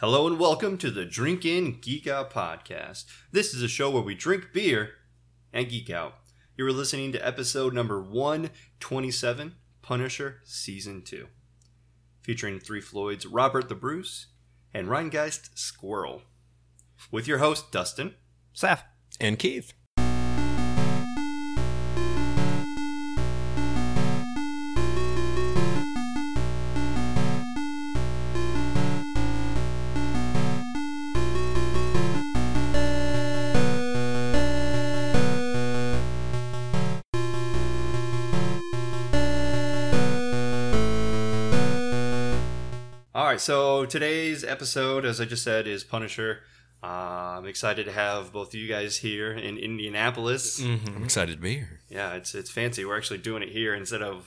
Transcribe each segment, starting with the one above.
Hello and welcome to the Drink In Geek Out podcast. This is a show where we drink beer and geek out. You are listening to episode number 127, Punisher Season 2, featuring Three Floyd's Robert the Bruce and Rhinegeist Squirrel. With your host, Dustin. Seth. And Keith. Right, so today's episode, as I just said, is Punisher. Uh, I'm excited to have both of you guys here in Indianapolis. I'm excited to be here. Yeah, it's it's fancy. We're actually doing it here instead of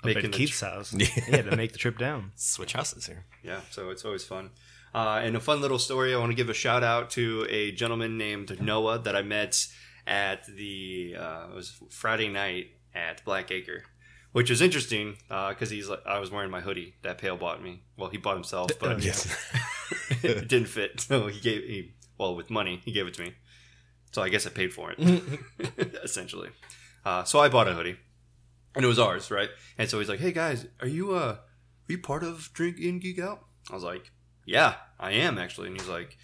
Up making at the Keith's tr- house. Yeah. Yeah, to make the trip down. Switch houses here. Yeah, so it's always fun. Uh, and a fun little story. I want to give a shout out to a gentleman named Noah that I met at the uh, it was Friday night at Blackacre, which is interesting because he's like I was wearing my hoodie that Pale bought me. Well, he bought himself, but Oh, yeah. it didn't fit. So he gave he well with money he gave it to me. So I guess I paid for it essentially. Uh, so I bought a hoodie, and it was ours, right? And so he's like, "Hey guys, are you uh, are you part of Drink In Geek Out?" I was like, "Yeah, I am actually." And he's like,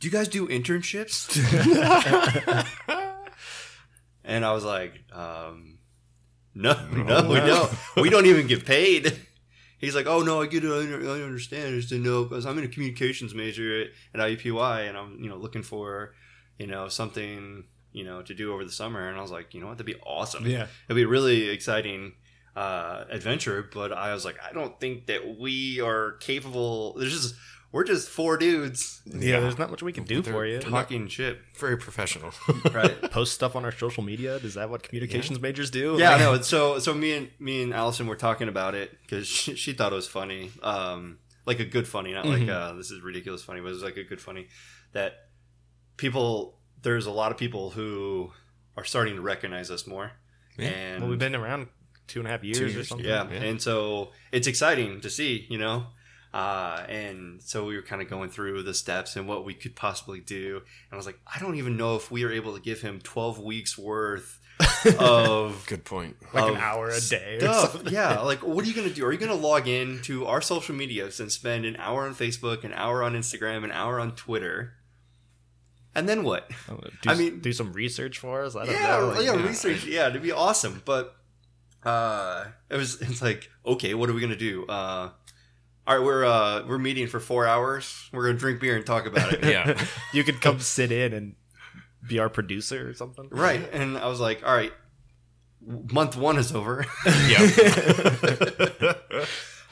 "Do you guys do internships?" and I was like, um, "No, no, we don't. We don't even get paid." He's like, "Oh no, I get it. I under- I understand. I just didn't know because I'm in a communications major at, at IUPUI, and I'm you know looking for you know something you know to do over the summer." And I was like, "You know what? That'd be awesome. Yeah. It'd be a really exciting uh, adventure." But I was like, "I don't think that we are capable. There's just we're just four dudes Yeah, there's not much we can do They're for you. talking shit, Very professional. right?" Post stuff on our social media. Is that what communications majors do? Yeah, Like- no. So, so me and me and Allison were talking about it because she, she thought it was funny, um, like a good funny, not like uh, this is ridiculous funny, but it was like a good funny that people. There's a lot of people who are starting to recognize us more, Yeah. and Well, we've been around two and a half years, or something. yeah, Yeah. and so it's exciting to see, you know. Uh, and so we were kind of going through the steps and what we could possibly do. And I was like, I don't even know if we are able to give him 12 weeks worth of Good point. Like an hour a day or stuff. something. Yeah, like what are you gonna do? Are you gonna log in to our social medias and spend an hour on Facebook, an hour on Instagram, an hour on Twitter, and then what? Do, I mean- do some research for us. I don't Yeah, know. like- yeah, yeah. research. Yeah, it'd be awesome. But uh, it was it's like okay, what are we gonna do? Uh, all right, we're uh, we're meeting for four hours. We're gonna drink beer and talk about it. Yeah. you could come sit in and be our producer or something. Right, and I was like, all right, month one is over. yeah.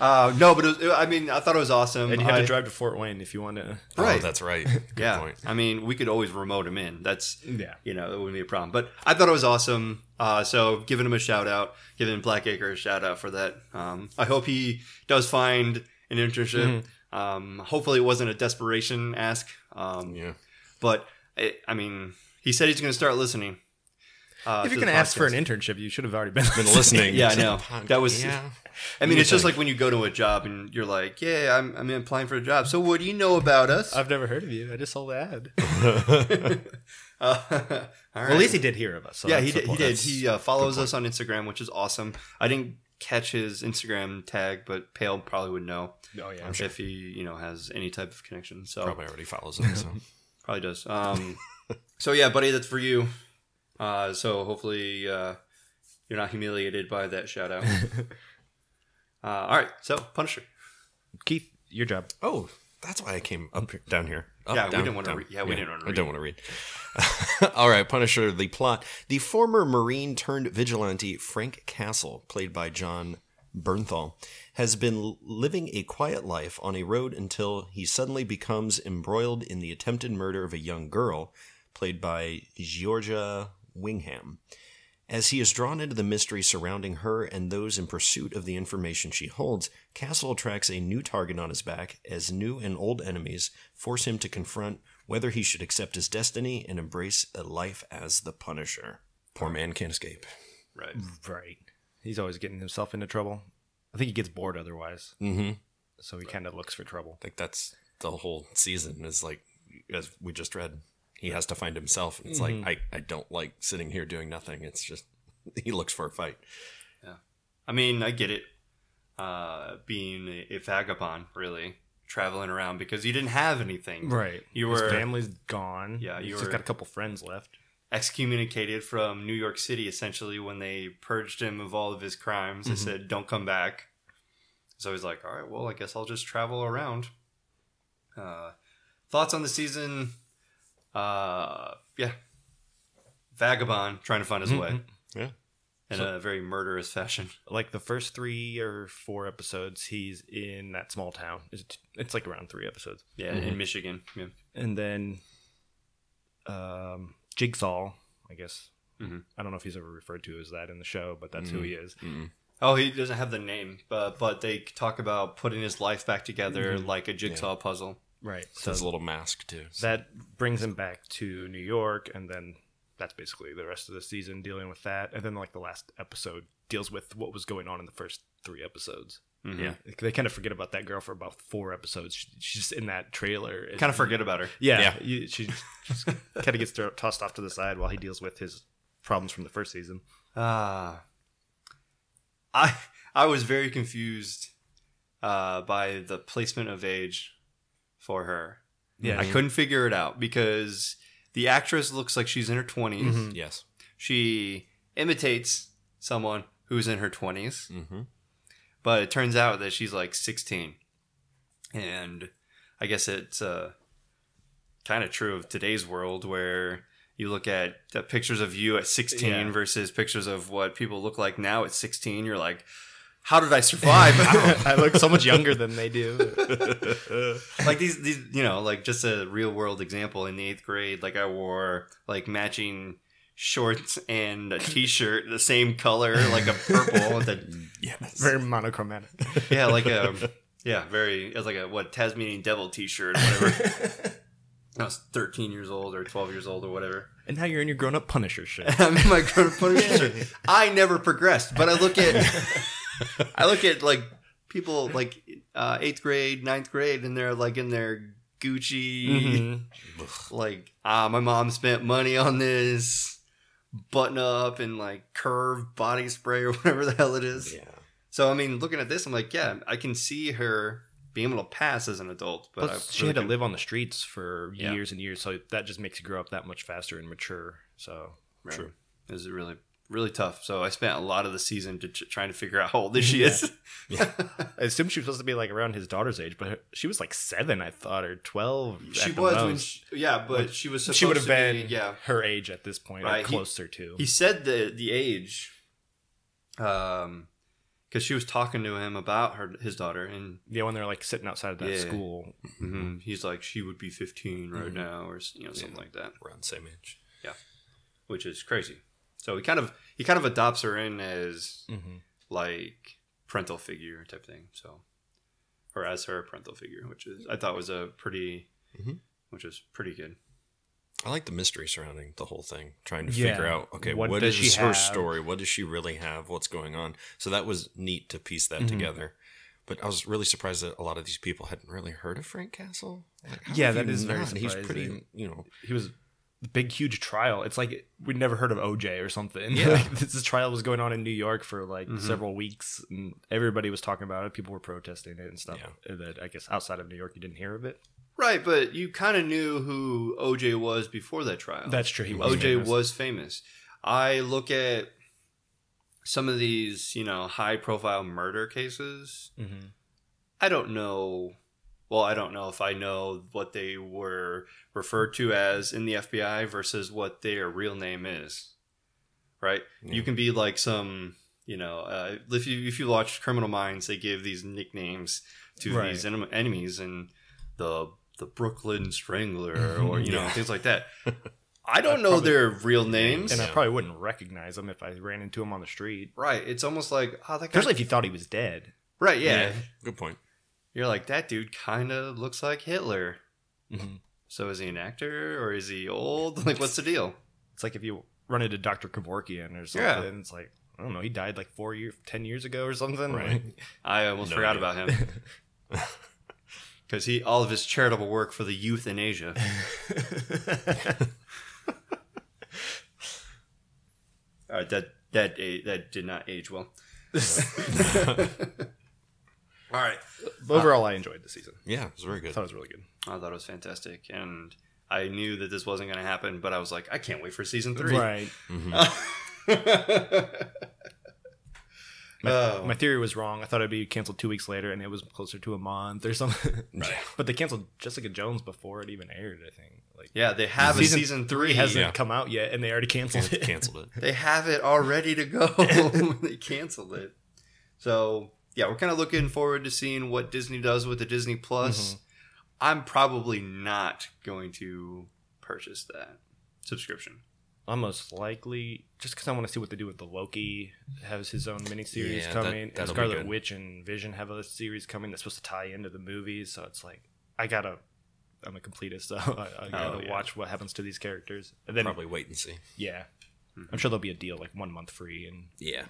uh, no, but it was, I mean, I thought it was awesome. And you have I- to drive to Fort Wayne if you want to. Right. Oh, that's right. Good yeah, point. I mean, we could always remote him in. That's Yeah. you know, it wouldn't be a problem. But I thought it was awesome. Uh, so giving him a shout out, giving Blackacre a shout out for that. Um, I hope he does find an internship. Um, hopefully, it wasn't a desperation ask. Um, Yeah. But it, I mean, he said he's going to start listening. Uh, if you're going to ask for an internship, you should have already been, Been listening. Yeah, I know. That was- Yeah. I mean, You it's just like when you go to a job and you're like, "Yeah, I'm, I'm applying for a job. So what do you know about us?" I've never heard of you. I just saw the ad. Uh, all right. Well, at least he did hear of us. So yeah, that's he did. He did. That's He uh, follows us on Instagram, which is awesome. I didn't catch his Instagram tag, but Pale probably would know Oh yeah, if he, you know, has any type of connection. So Probably already follows him. So. probably does. Um, so yeah, buddy, that's for you. Uh, so hopefully uh, you're not humiliated by that shout out. uh, all right, so Punisher. Keith, your job. Oh, that's why I came up here, down here. Up, Yeah, we didn't wanna down. read- yeah, we didn't wanna I read. don't want to read. All right, Punisher. The plot: the former Marine turned vigilante Frank Castle, played by John Bernthal, has been living a quiet life on a road until he suddenly becomes embroiled in the attempted murder of a young girl, played by Giorgia Whigham. As he is drawn into the mystery surrounding her and those in pursuit of the information she holds, Castle attracts a new target on his back as new and old enemies force him to confront whether he should accept his destiny and embrace a life as the Punisher. Poor man can't escape. Right. Right. He's always getting himself into trouble. I think he gets bored otherwise, Mm-hmm. so he kind of looks for trouble. Like that's the whole season is like as we just read, he has to find himself. And it's like I, I don't like sitting here doing nothing. It's just he looks for a fight. Yeah. I mean, I get it. Uh, being a, a vagabond, really traveling around because you didn't have anything. Right. You His were- family's gone. Yeah, you He's were- just got a couple friends left. Excommunicated from New York City essentially when they purged him of all of his crimes. They said, "Don't come back." So he's like, "All right, well, I guess I'll just travel around." Uh, thoughts on the season? Uh, yeah, vagabond trying to find his way Yeah. in a very murderous fashion. Like the first three or four episodes, he's in that small town. It's, it's like around three episodes. Yeah, in Michigan. Yeah. And then um, Jigsaw, I guess. Mhm. I don't know if he's ever referred to as that in the show, but that's who he is. Mm-hmm. Mm-hmm. Oh, he doesn't have the name, but but they talk about putting his life back together mm-hmm. like a jigsaw puzzle. Right. So So his little mask too. So- that brings him back to New York, and then that's basically the rest of the season dealing with that. And then like the last episode deals with what was going on in the first three episodes. Mhm. Yeah, they kind of forget about that girl for about four episodes. She, she's just in that trailer. and- Kind of forget about her. Yeah, Yeah. you- she just kind of gets thro- tossed off to the side while he deals with his problems from the first season. Ah, I I was very confused uh, by the placement of age for her. Yeah, I couldn't figure it out because the actress looks like she's in her 20s. Mhm. yes. She imitates someone who's in her 20s, Mm-hmm. But it turns out that she's like 16. And I guess it's uh, kind of true of today's world where you look at the pictures of you at 16 Yeah. versus pictures of what people look like now at 16. You're like, how did I survive? I look so much younger than they do. like these, these, you know, like just a real world example in the eighth grade, like I wore like matching shorts and a t-shirt the same color like a purple with a Yes. Very monochromatic. yeah like a yeah very it was like a what tasmanian devil t-shirt or whatever i was 13 years old or 12 years old or whatever And now you're in your grown up Punisher shit. i'm in my grown up Punisher shirt i never progressed but i look at i look at like people like uh, eighth grade ninth grade and they're like in their gucci Mhm. like ah my mom spent money on this button up and like curve body spray or whatever the hell it is Yeah. so I mean, looking at this, I'm like, yeah, I can see her being able to pass as an adult, but Plus, she really had to live on the streets for Yeah. years and years, so that just makes you grow up that much faster and mature. So Right. True. Is it really, really tough. So I spent a lot of the season to ch- trying to figure out how old this she is. I assumed she was supposed to be like around his daughter's age, but she was like seven, I thought, or twelve. she was when, she, yeah, but she was. she would have to been be- yeah. her age at this point, Right, or he- closer to. He said the the age, um, because she was talking to him about her his daughter, and yeah, when they're like sitting outside of that Yeah. school. mhm, he's like, she would be 15 right Mhm. now, or you know something like that. Around the same age. Yeah which is crazy. So he kind of he kind of adopts her in as Mm-hmm. like parental figure type thing. So, or as her parental figure, which is I thought was a pretty, Mhm. which was pretty good. I like the mystery surrounding the whole thing, trying to Yeah. figure out okay, What what does is she her have? story? What does she really have? What's going on? So that was neat to piece that Mhm. together. But I was really surprised that a lot of these people hadn't really heard of Frank Castle. Like, Yeah, that is that you is very not? He's pretty, you know. He was a big, huge trial. It's like we'd never heard of OJ or something. Yeah. like, this trial was going on in New York for like Mhm. several weeks, and everybody was talking about it. People were protesting it and stuff. Yeah. And I guess outside of New York, you didn't hear of it. Right, but you kind of knew who OJ was before that trial. That's true. He was OJ famous. was famous. I look at some of these, you know, high profile murder cases. Mhm. I don't know. Well, I don't know if I know what they were referred to as in the FBI versus what their real name is. Right? Yeah. You can be like some, you know, uh, if you if you watch Criminal Minds, they give these nicknames to Right. these enem- enemies and the the Brooklyn Strangler or you know Yeah. things like that. I don't I'd know probably- their real names. And I probably wouldn't recognize them if I ran into him on the street. Right? It's almost like oh that guy. Especially if you thought he was dead. right? Yeah. Good point. You're like that dude. Kind of looks like Hitler. Mm-hmm. So is he an actor or is he old? Like, what's the deal? It's like if you run into Dr. Kevorkian or something. Yeah. It's like I don't know. He died like four years, ten years ago or something. Right. I almost No forgot idea. about him. because he all of his charitable work for the youth in Asia. All right, that that that did not age well. All right, Overall, I enjoyed the season. Yeah, it was very good. I thought it was really good. I thought it was fantastic, and I knew that this wasn't going to happen, but I was like, I can't wait for season three. Right. Mm-hmm. Oh. My theory was wrong. I thought it'd be canceled two weeks later, and it was closer to a month or something. Right. but they canceled Jessica Jones before it even aired. I think. Like yeah, they have a season three. hasn't Yeah. come out yet, and they already canceled it. Canceled it. They have it all ready to go. they canceled it. So yeah, we're kind of looking forward to seeing what Disney does with the Disney Plus. I'm probably not going to purchase that subscription. I'm most likely just because I want to see what they do with the Loki. Has his own miniseries Yeah, coming, and that'll be Scarlet. Witch and Vision have a series coming that's supposed to tie into the movies. So it's like I gotta. I'm a completist, so I, I gotta Oh, yeah. watch what happens to these characters, and then Probably wait and see. yeah, Mm-hmm. I'm sure there'll be a deal like one month free and Yeah.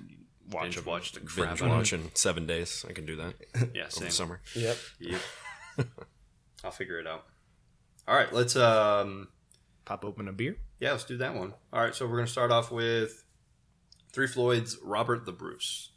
Watch Binge them. watch the crap Binge out of watch in seven days. I can do that Yeah, over same. the summer. Yep. Yep. I'll figure it out. All right, let's um Pop open a beer. yeah, let's do that one. All right, so we're gonna start off with Three Floyd's Robert the Bruce.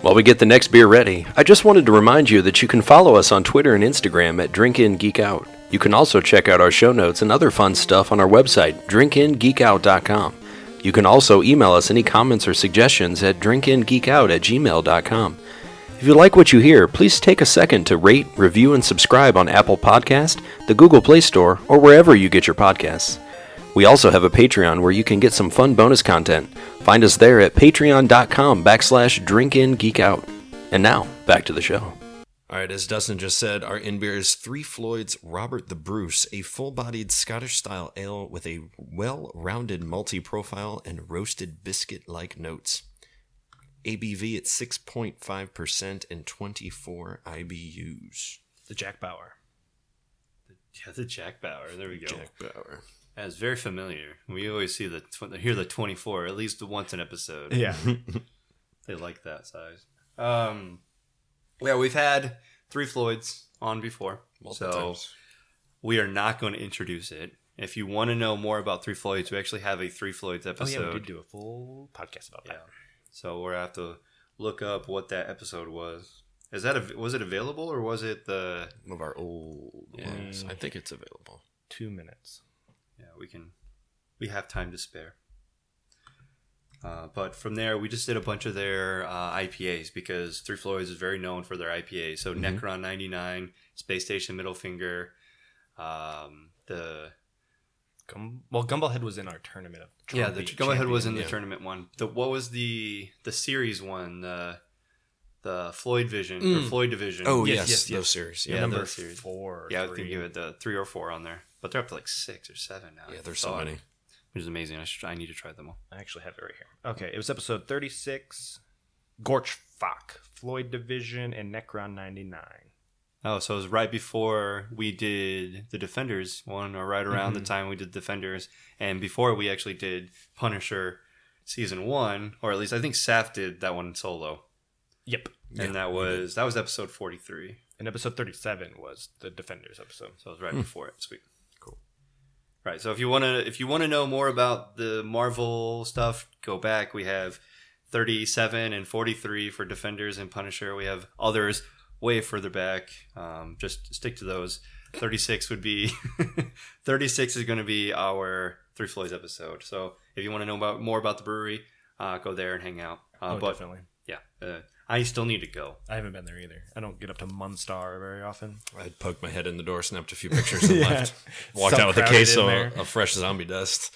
While we get the next beer ready, I just wanted to remind you that you can follow us on Twitter and Instagram at Drinkin Geek Out. You can also check out our show notes and other fun stuff on our website, drinkingeekout.com. You can also email us any comments or suggestions at drinkingeekout at gmail.com. If you like what you hear, please take a second to rate, review, and subscribe on Apple Podcast, the Google Play Store, or wherever you get your podcasts. We also have a Patreon where you can get some fun bonus content. Find us there at patreon.com backslash drinkingeekout. And now, back to the show. All right, as Dustin just said, our in beer is Three Floyd's Robert the Bruce, a full bodied Scottish style ale with a well rounded multi profile and roasted biscuit like notes. ABV at 6.5% and 24 IBUs. The Jack Bauer. Yeah, the Jack Bauer. There we go. Jack Bauer. That's very familiar. We always see the tw- hear the twenty four at least once an episode. Yeah. They like that size. Um, yeah, we've had three Floyds on before, Multiple so times. we are not going to introduce it. If you want to know more about Three Floyds, we actually have a Three Floyds episode. oh episode. yeah, we did do a full podcast about Yeah. that. So we're gonna have to look up what that episode was. Is that a, was it available or was it the? One of our old Yeah. ones. I think it's available. Two minutes. Yeah, we can. We have time to spare. Uh, but from there, we just did a bunch of their uh, IPAs because Three Floyds is very known for their IPAs. So Necron 99, Space Station Middle Finger, um, the Gum- well, Gumballhead was in our tournament. Of yeah, the Trophy Go Ahead was in the yeah. tournament one. The what was the the series one? The the Floyd Vision or Mm. Floyd Division. Oh, Yes, yes, yes, those series. Yeah, Yeah, number those series. four. or yeah, I think give it the three or four on there, but they're up to like six or seven now. yeah there's so thought, many. Which is amazing. I should I need to try them all. I actually have it right here. Okay, it was episode 36, Gorch Fock, Floyd Division, and Necron 99. Oh, so it was right before we did the Defenders one, or right around Mm-hmm. the time we did Defenders, and before we actually did Punisher season one, or at least I think Saf did that one solo, Yep. And that was that was episode forty three. And episode 37 was the Defenders episode. So it was right before it. Sweet. Right. So if you wanna if you wanna know more about the Marvel stuff, go back. We have thirty seven and forty three for Defenders and Punisher. We have others way further back. Um, just stick to those. Thirty six would be thirty six is going to be our Three Floyds episode. So if you want to know about more about the brewery, uh, go there and hang out. Uh, oh, but definitely. yeah, uh, I still need to go. I haven't been there either. I don't get up to Munster very often. I poked my head in the door, snapped a few pictures, and Yeah. left. Walked Some out with a case of, there. of fresh zombie dust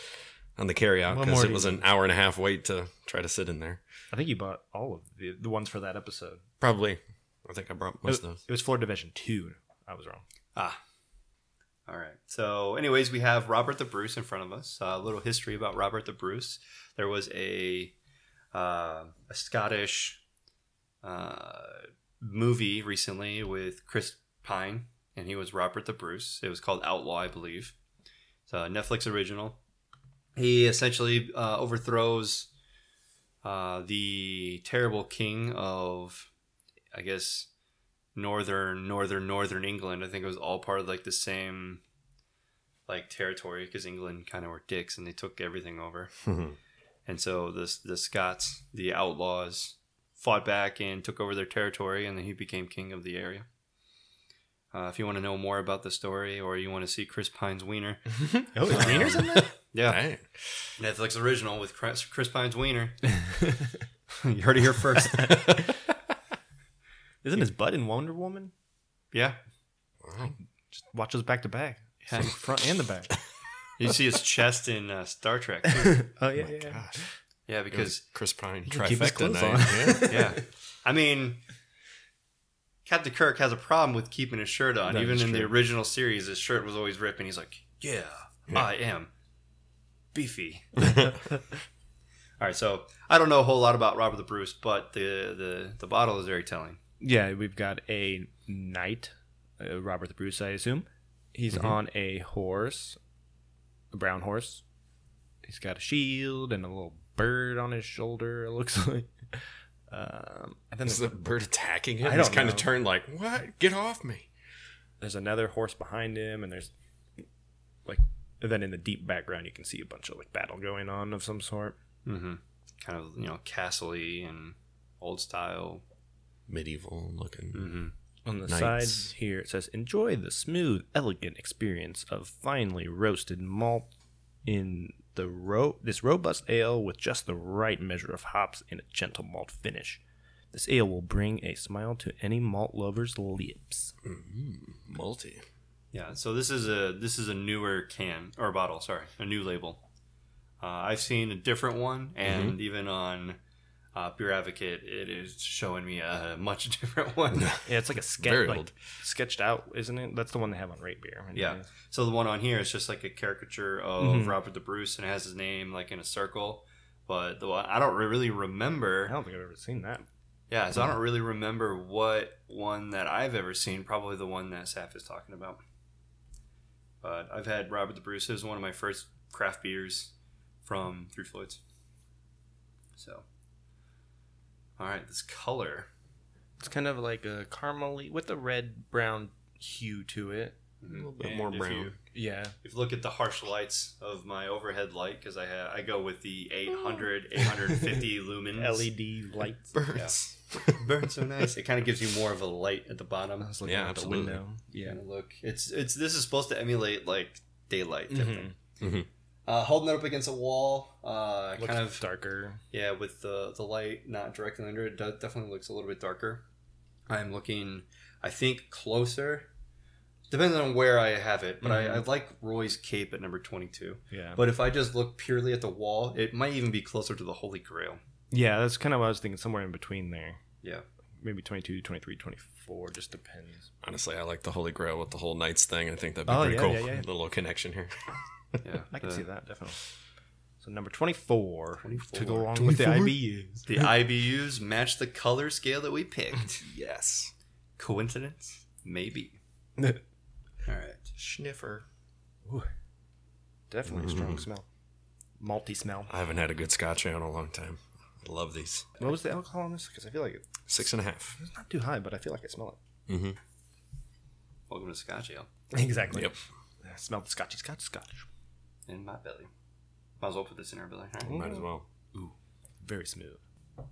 on the carryout What because it was an hour and a half wait to try to sit in there. I think you bought all of the, the ones for that episode. Probably. I think I brought It, most of those. it was Floyd Division 2. I was wrong. Ah. All right. So, anyways, we have Robert the Bruce in front of us. a little history about Robert the Bruce. There was a uh, a Scottish uh, movie recently with Chris Pine, and he was Robert the Bruce. It was called Outlaw, I believe. It's a Netflix original. He essentially uh, overthrows uh, the terrible king of, I guess, northern, northern, northern England. I think it was all part of like the same like territory because England kind of were dicks and they took everything over. and so the the Scots, the outlaws, fought back and took over their territory, and then he became king of the area. Uh, if you want to know more about the story, or you want to see Chris Pine's wiener, Oh, is Wiener's in that? yeah, Dang. Netflix original with Chris, Chris Pine's wiener. you heard it here first. Isn't his butt in Wonder Woman? yeah, Just watch those back to back. Yeah, front and the back. you see his chest in uh, Star Trek. Too. Oh yeah, yeah. Gosh. Yeah, because Chris Pine can keep trifecta night. on. Yeah. yeah, I mean, Captain Kirk has a problem with keeping his shirt on. That Even is in the original series, his shirt was always ripping. He's like, "Yeah, I am beefy." All right, so I don't know a whole lot about Robert the Bruce, but the the the bottle is very telling. Yeah, we've got a knight, uh, Robert the Bruce, I assume. He's on a horse, a brown horse. He's got a shield and a little bird on his shoulder. It looks like. Um, and then Is the bird attacking him? I He's kind know. of turned like, what? Get off me. there's another horse behind him, and there's like, and then in the deep background you can see a bunch of like battle going on of some sort. Mm-hmm. Kind of you know castle-y and old style. Medieval looking. Mm-hmm. On the Knights. side here, it says, "Enjoy the smooth, elegant experience of finely roasted malt in the ro- this robust ale with just the right measure of hops and a gentle malt finish. This ale will bring a smile to any malt lover's lips." Multi. Yeah, so this is a this is a newer can or bottle. Sorry, a new label. Uh, I've seen a different one, and even on uh, Beer Advocate, it is showing me a much different one. Yeah, it's like a sketch, Very like, old. sketched out, isn't it? That's the one they have on Rate Beer. yeah. So the one on here is just like a caricature of Robert the Bruce, and it has his name like in a circle. But the one I don't re- really remember. I don't think I've ever seen that. Yeah, so I don't really remember what one that I've ever seen. Probably the one that Saf is talking about. But I've had Robert the Bruce. It was one of my first craft beers from Three Floyds. So, all right, this color. It's kind of like a caramely with a red brown hue to it. A little bit And more if brown. You, Yeah, if you look at the harsh lights of my overhead light, because I have, I go with the 800, 850 lumens. LED lights. Birds. burns so nice. It kind of gives you more of a light at the bottom. I was looking Yeah, out absolutely. the window. Yeah. Look, it's it's this is supposed to emulate like daylight. Type Mhm. Thing. Uh, holding it up against a wall, uh, Looks kind of darker. yeah, with the the light not directly under it, does, definitely looks a little bit darker. I'm looking, I think closer, depending on where I have it. But I, I like Roy's cape at number twenty two. Yeah. But if I just look purely at the wall, it might even be closer to the Holy Grail. Yeah, that's kind of what I was thinking. Somewhere in between there. Yeah. Maybe 22, 23, 24. Just depends. Honestly, I like the Holy Grail with the whole Knights thing. I think that'd be Oh, pretty yeah, cool. yeah, yeah. The little connection here. Yeah, I can the- see that, definitely. So number 24, 24. to go along with the IBUs. The IBUs match the color scale that we picked. yes. Coincidence? Maybe. All right. Sniffer. Definitely a strong smell. Malty smell. I haven't had a good scotch ale in a long time. I love these. What was the alcohol on this? Because I feel like it- Six and a half. it's not too high, but I feel like I smell it. Mm-hmm. Welcome to Scotch Ale. Exactly. Yep. I smell the scotchy scotch scotch. In my belly. Might as well put this in our belly. All right. Might as well. Ooh, very smooth. Oh,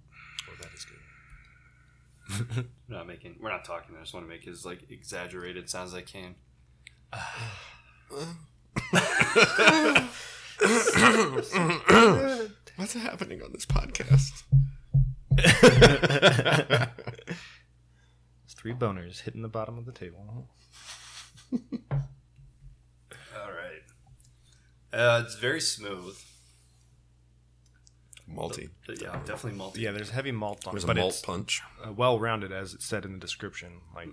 that is good. We're not making. We're not talking. I just want to make as like exaggerated sounds as I can. What's happening on this podcast? It's three boners hitting the bottom of the table. All right. Uh, it's very smooth. Malty. But yeah, definitely malty. Yeah, there's heavy malt on There's it, a but malt it's punch. uh, well rounded, as it said in the description. Like,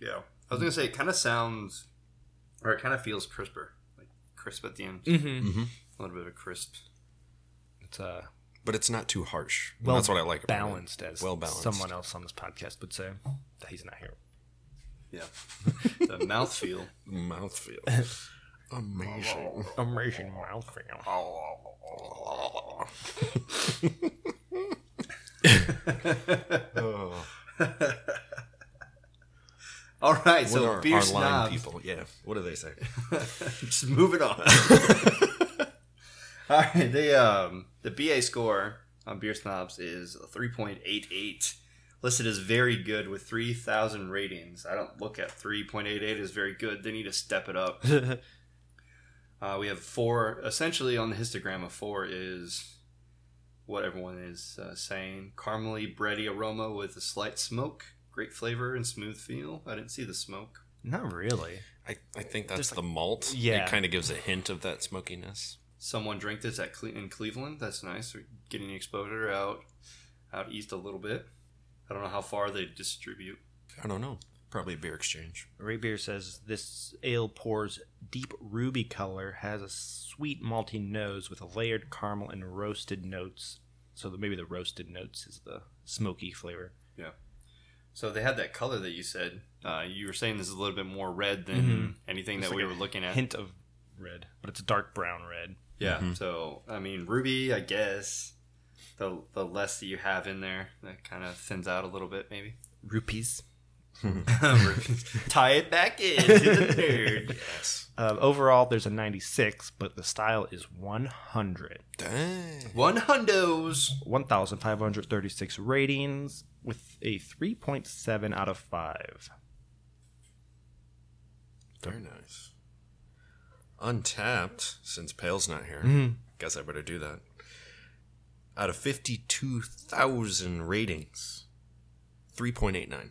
Yeah. I was gonna say it kind of sounds, or it kind of feels crisper, like crisp at the end. mm-hmm. A little bit of crisp. it's uh, But it's not too harsh. well That's what I like about balanced, it. as well balanced. someone else on this podcast would say. That he's not here. Yeah. the mouthfeel. Mouthfeel. Amazing. Amazing mouthfeel. Oh. All right, What so are beer our snobs. people? Yeah. What do they say? Just moving on. All right, the um the BA score on beer snobs is three point eight eight, listed as very good with three thousand ratings. I don't look at three point eight eight as very good. They need to step it up. Uh, we have four. Essentially, on the histogram, a four is what everyone is uh, saying: caramely, bready aroma with a slight smoke, great flavor and smooth feel. I didn't see the smoke. Not really. I, I think that's Just the malt. yeah. It kind of gives a hint of that smokiness. Someone drank this at Cle- in Cleveland. That's nice. We're getting the exposure out out east a little bit. I don't know how far they distribute. I don't know. Probably a beer exchange. Rate Beer says this ale pours deep ruby color, has a sweet malty nose with a layered caramel and roasted notes. So the, maybe the roasted notes is the smoky flavor. Yeah. So they had that color that you said. Uh, you were saying this is a little bit more red than Mhm. anything It's that like we a were looking at. Hint of red, but it's a dark brown red. Yeah. Mhm. So I mean, ruby. I guess the the less that you have in there, that kind of thins out a little bit, maybe. Rupees. Tie it back in to the nerd. Yes. Uh, overall, there's a 96, but the style is 100. Dang. One hundos. 1,536 ratings with a 3.7 out of 5. Very nice. Untappd, since Pale's not here. Mhm. Guess I better do that. Out of 52,000 ratings, 3.89.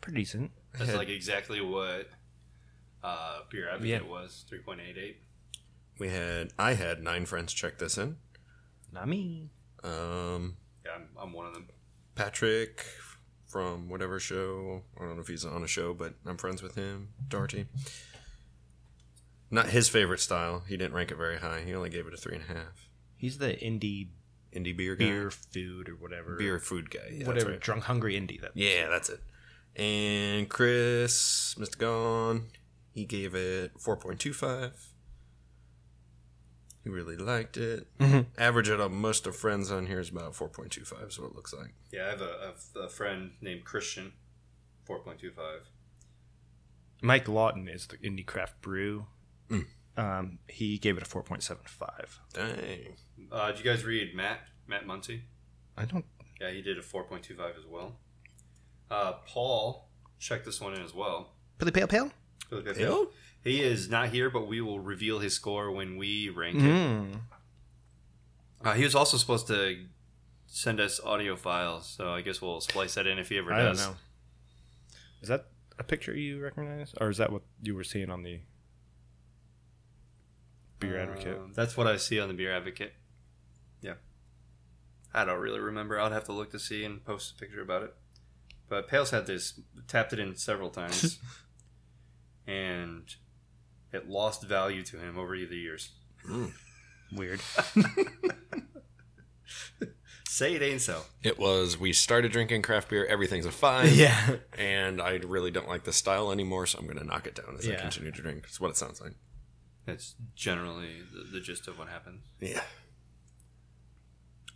Pretty decent. That's had- like exactly what uh, Beer Advocate Yeah. was. Three point eight eight. We had, I had nine friends check this in. Not me. Um, Yeah, I'm, I'm one of them. Patrick from whatever show. I don't know if he's on a show, but I'm friends with him. Darty. Not his favorite style. He didn't rank it very high. He only gave it a three and a half. He's the indie Indie beer guy. beer food or whatever. beer food guy. Yeah, whatever. right. Drunk Hungry Indie. That. Yeah, that's it. And Chris, Mr. Gone, he gave it 4.25. He really liked it. Mhm. Average it up most of friends on here is about 4.25, is what it looks like. Yeah, I have a, I have a friend named Christian. Four point two five. Mike Lawton is the indie craft brew. Mm. Um, he gave it a 4.75. Dang. Uh, did you guys read Matt Matt Muncy? I don't. Yeah, he did a four point two five as well. Uh, Paul check this one in as well. Billy Pale Pale? Really good. Pale? He is not here, but we will reveal his score when we rank it. Mm. Uh, he was also supposed to send us audio files, so I guess we'll splice that in if he ever I don't does. know. Is that a picture you recognize? Or is that what you were seeing on the Beer Advocate? Um, that's what I see on the Beer Advocate. Yeah. I don't really remember. I'll have to look to see and post a picture about it. But Pale's had this, tapped it in several times, and it lost value to him over the years. Mm. Weird. Say it ain't so. It was, we started drinking craft beer, everything's a five. yeah. And I really don't like the style anymore, so I'm going to knock it down as I continue to drink. That's what it sounds like. That's generally the, the gist of what happens. Yeah.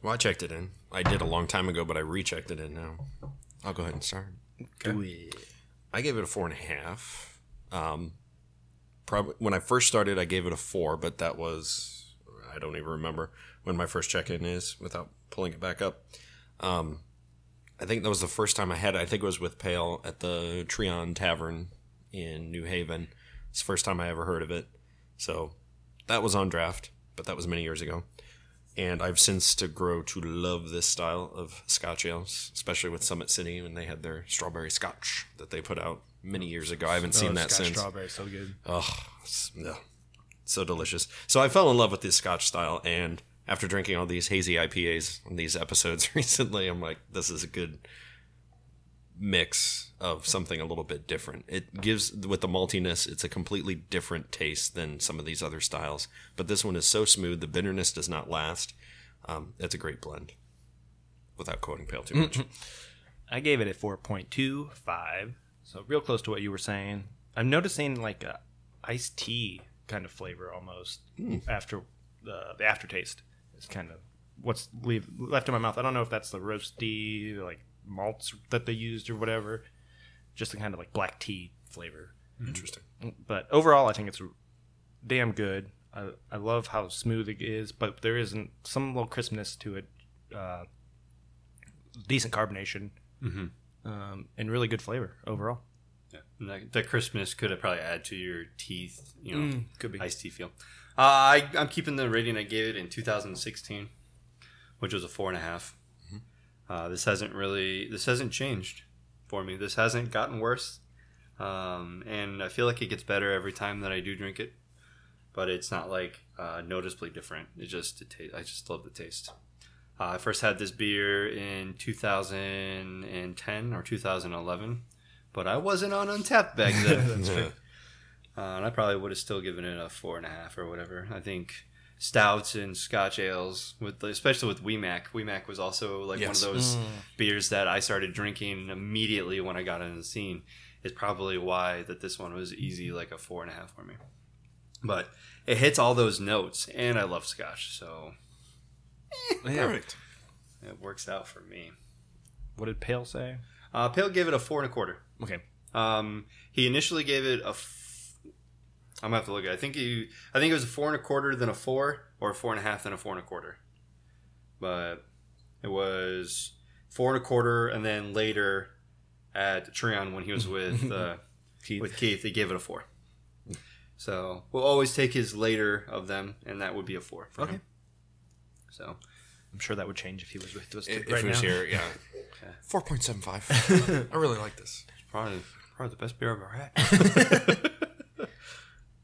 Well, I checked it in. I did a long time ago, but I rechecked it in now. I'll go ahead and start. Do it. I gave it a four and a half. Um, probably when I first started, I gave it a four, but that was I don't even remember when my first check in is without pulling it back up. Um, I think that was the first time I had it. I think it was with Pale at the Trion Tavern in New Haven. It's the first time I ever heard of it. So that was on draft, but that was many years ago. And I've since to grow to love this style of Scotch ales, especially with Summit City when they had their strawberry Scotch that they put out many years ago. I haven't oh, seen Oh, that Scotch since. Strawberry, so good. Oh, yeah, so delicious. So I fell in love with this Scotch style, and after drinking all these hazy IPAs on these episodes recently, I'm like, this is a good mix of something a little bit different. It gives with the maltiness, it's a completely different taste than some of these other styles. But this one is so smooth, the bitterness does not last. Um, it's a great blend. Without quoting Pale too much. I gave it a 4.25, so real close to what you were saying. I'm noticing like a iced tea kind of flavor almost after the, the aftertaste. It's kind of what's leave, left in my mouth. I don't know if that's the roasty like malts that they used or whatever, just a kind of like black tea flavor. Interesting. But overall, I think it's damn good. I, I love how smooth it is, but there isn't some little crispness to it. Uh, decent carbonation, um, and really good flavor overall. Yeah. That, that crispness could have probably add to your teeth, you know, Mm, could be. iced tea feel. Uh, I, I'm keeping the rating I gave it in 2016, which was a four and a half. Uh, this hasn't really, this hasn't changed for me. This hasn't gotten worse, um, and I feel like it gets better every time that I do drink it. But it's not like uh, noticeably different. It just, it ta- I just love the taste. Uh, I first had this beer in 2010 or 2011, but I wasn't on Untappd back then. Yeah. Uh, and I probably would have still given it a four and a half or whatever. I think stouts and Scotch ales, with especially with Wee Mac. WeMac was also like Yes. one of those beers that I started drinking immediately when I got into the scene. Is probably why that this one was easy, like a four and a half for me. But it hits all those notes, and I love Scotch, so Perfect. it works out for me. What did Pale say? Uh, Pale gave it a four and a quarter. Okay, Um, he initially gave it a. F- I'm gonna have to look at. It. I think he. I think it was a four and a quarter, then a four, or a four and a half, then a four and a quarter. But it was four and a quarter, and then later at Treon when he was with uh, Keith. with Keith, he gave it a four. So we'll always take his later of them, and that would be a four for Okay. him. So I'm sure that would change if he was with us If right it was now. here, yeah. 4.75. I really like this. probably probably the best beer I've ever had.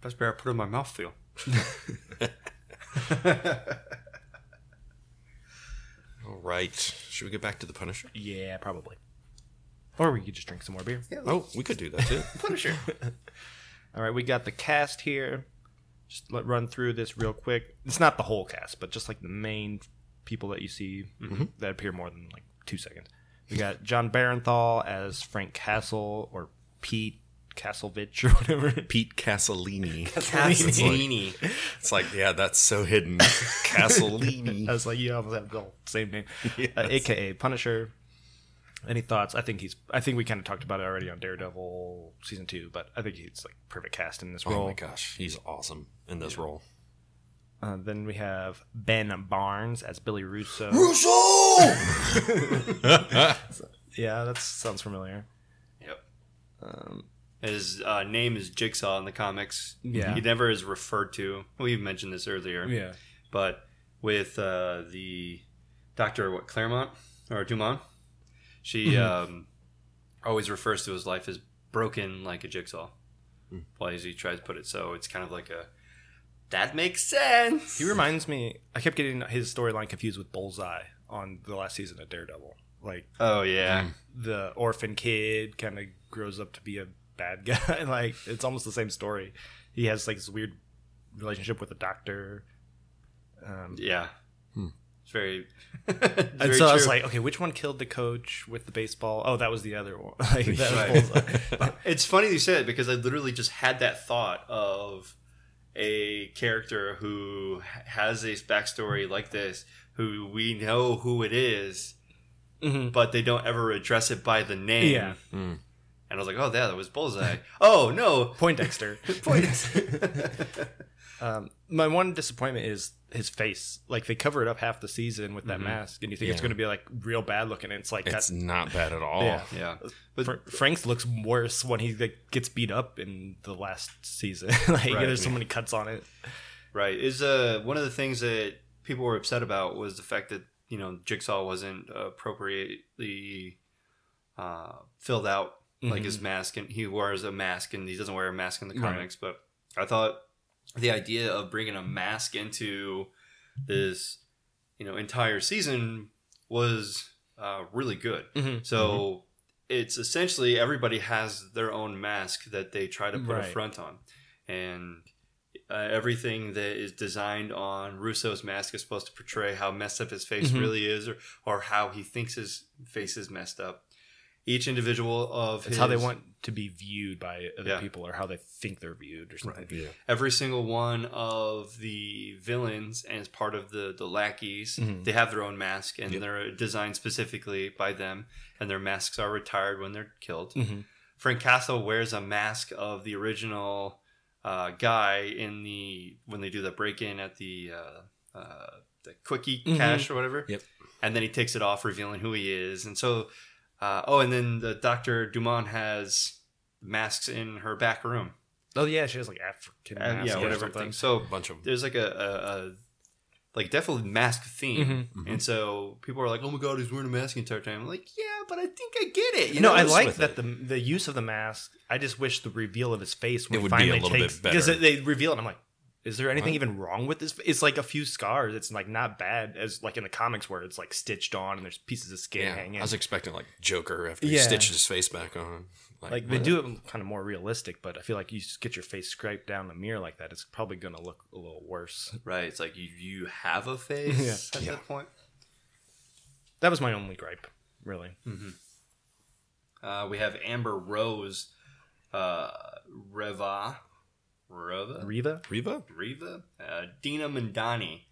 Best beer I put in my mouth feel. All right. Should we get back to the Punisher? Yeah, probably. Or we could just drink some more beer. Oh, we could do that too. Punisher. All right, we got the cast here. Just let run through this real quick. It's not the whole cast, but just like the main people that you see mm-hmm, mm-hmm. that appear more than like two seconds. We got John Bernthal as Frank Castle or Pete Castlevich or whatever. Pete Castellini. Castellini. It's like, yeah, that's so hidden. Castellini. I was like, you almost have the same name, uh, aka Punisher. Any thoughts? I think he's. I think we kind of talked about it already on Daredevil season two, but I think he's like perfect cast in this role. Oh my gosh, he's awesome in this role. Uh, then we have Ben Barnes as Billy Russo. Russo! Yeah, that sounds familiar. Yep. Um, His uh, name is Jigsaw in the comics. Yeah. He never is referred to. We mentioned this earlier. yeah. But with uh, the Doctor what Claremont or Dumont, she Mm-hmm. um, always refers to his life as broken like a jigsaw. Hmm. Well, as he tries to put it, so it's kind of like a that makes sense. He reminds me. I kept getting his storyline confused with Bullseye on the last season of Daredevil. Like oh yeah, Mm. the orphan kid kind of grows up to be a bad guy. like it's almost the same story. He has like this weird relationship with the doctor. Um, yeah. It's very. it's and very so I was like, okay, which one killed the coach with the baseball? Oh, that was the other one. like, that Right. Bullseye. It's funny you said it because I literally just had that thought of a character who has a backstory like this, who we know who it is, Mhm. but they don't ever address it by the name. Yeah. And I was like, oh, yeah, that was Bullseye. oh, no. Poindexter. Point. Um, my one disappointment is his face. Like they cover it up half the season with that mask, and you think it's going to be like real bad looking. And it's like It's that. not bad at all. Yeah. yeah. But Fr- Frank's looks worse when he like, gets beat up in the last season. like Right. there's so many cuts on it. Right. Is uh one of the things that people were upset about was the fact that you know Jigsaw wasn't appropriately uh, filled out like his mask, and he wears a mask, and he doesn't wear a mask in the Right. comics. But I thought the idea of bringing a mask into this you know entire season was uh, really good. Mhm. So. It's essentially everybody has their own mask that they try to put a front on, and uh, everything that is designed on Russo's mask is supposed to portray how messed up his face Mhm. really is, or, or how he thinks his face is messed up. Each individual of It's his, how they want to be viewed by other Yeah. people, or how they think they're viewed, or something. Yeah. every single one of the villains and as part of the the lackeys, Mhm. they have their own mask and Yep. they're designed specifically by them, and their masks are retired when they're killed. Mhm. Frank Castle wears a mask of the original uh, guy in the when they do the break in at the uh, uh, the quickie Mhm. cache or whatever. Yep. And then he takes it off, revealing who he is. And so, uh, oh, and then the Doctor Dumont has masks in her back room. Oh yeah, she has like African Uh, yeah, or whatever thing. So A bunch of there's like a, a, a like definitely mask theme, Mhm. and so people are like, "Oh my god, he's wearing a mask the entire time." I'm like, "Yeah, but I think I get it." You no, know, I like that it. the the use of the mask. I just wish the reveal of his face when It he would be a finally little bit takes because they reveal it. I'm like, is there anything What? even wrong with this? It's like a few scars. It's like not bad as like in the comics where it's like stitched on and there's pieces of skin yeah. hanging. I was expecting like Joker after he Yeah. stitched his face back on. like they do it kind of more realistic, but I feel like you just get your face scraped down the mirror like that, it's probably gonna look a little worse. right. It's like you you have a face Yeah. at Yeah. that point. That was my only gripe, really. Uh, we have Amber Rose, uh, Reva, Reva, Riva, Riva. Riva. uh, Dinah Madani.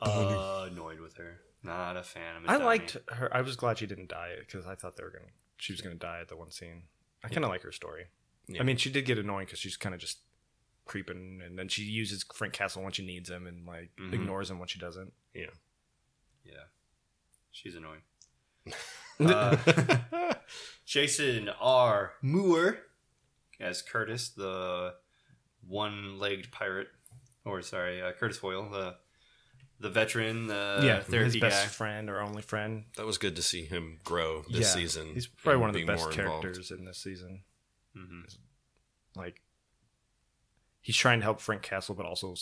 Uh, annoyed with her. Not a fan of Mandani. I liked her. I was glad she didn't die because I thought they were gonna she was gonna die at the one scene. I kind of like her story. Yeah. I mean, she did get annoying because she's kind of just creeping, and then she uses Frank Castle when she needs him, and like Mhm. ignores him when she doesn't. Yeah. Yeah, she's annoying. Uh, Jason R. Moore as Curtis, the one-legged pirate, or sorry, uh, Curtis Hoyle, the the veteran, the yeah, therapy his best guy. friend or only friend. That was good to see him grow this yeah, season. He's probably one of the best more involved. characters in this season. hmm Like, he's trying to help Frank Castle, but also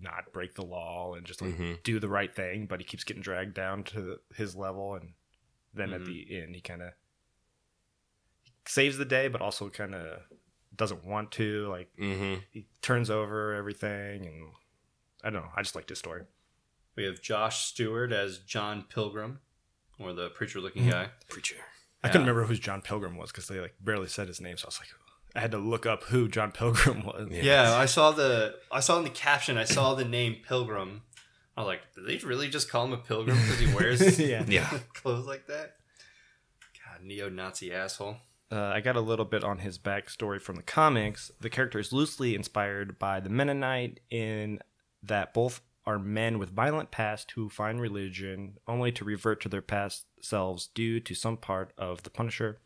not break the law and just like Mhm. do the right thing. But he keeps getting dragged down to his level, and then at Mhm. the end, he kind of saves the day, but also kind of doesn't want to. Like, Mm-hmm. he turns over everything, and I don't know. I just liked his story. We have Josh Stewart as John Pilgrim, or the preacher-looking Mhm. guy. Preacher. I couldn't remember who John Pilgrim was because they like barely said his name, so I was like, I had to look up who John Pilgrim was. Yeah. Yeah, I saw the I saw in the caption. I saw the name Pilgrim. I was like, did they really just call him a pilgrim because he wears Yeah. Yeah. clothes like that? God, neo-Nazi asshole. Uh, I got a little bit on his backstory from the comics. The character is loosely inspired by the Mennonite in that both are men with violent past who find religion only to revert to their past selves due to some part of the Punisher.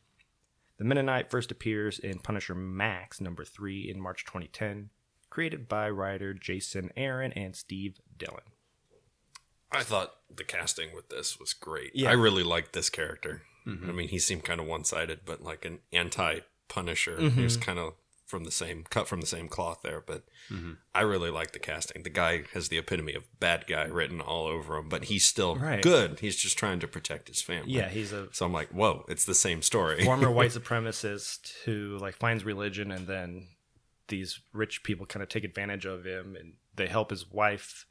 The Mennonite first appears in Punisher Max number 3 in March 2010, created by writer Jason Aaron and Steve Dillon. I thought the casting with this was great. Yeah. I really liked this character. I mean, he seemed kind of one-sided, but like an anti-Punisher. He was mm-hmm. kind of from the same cut from the same cloth there. But mm-hmm. I really like the casting. The guy has the epitome of bad guy written all over him, but he's still Right. good. He's just trying to protect his family. Yeah, he's a So I'm like, whoa, it's the same story. former white supremacist who like finds religion and then these rich people kind of take advantage of him and they help his wife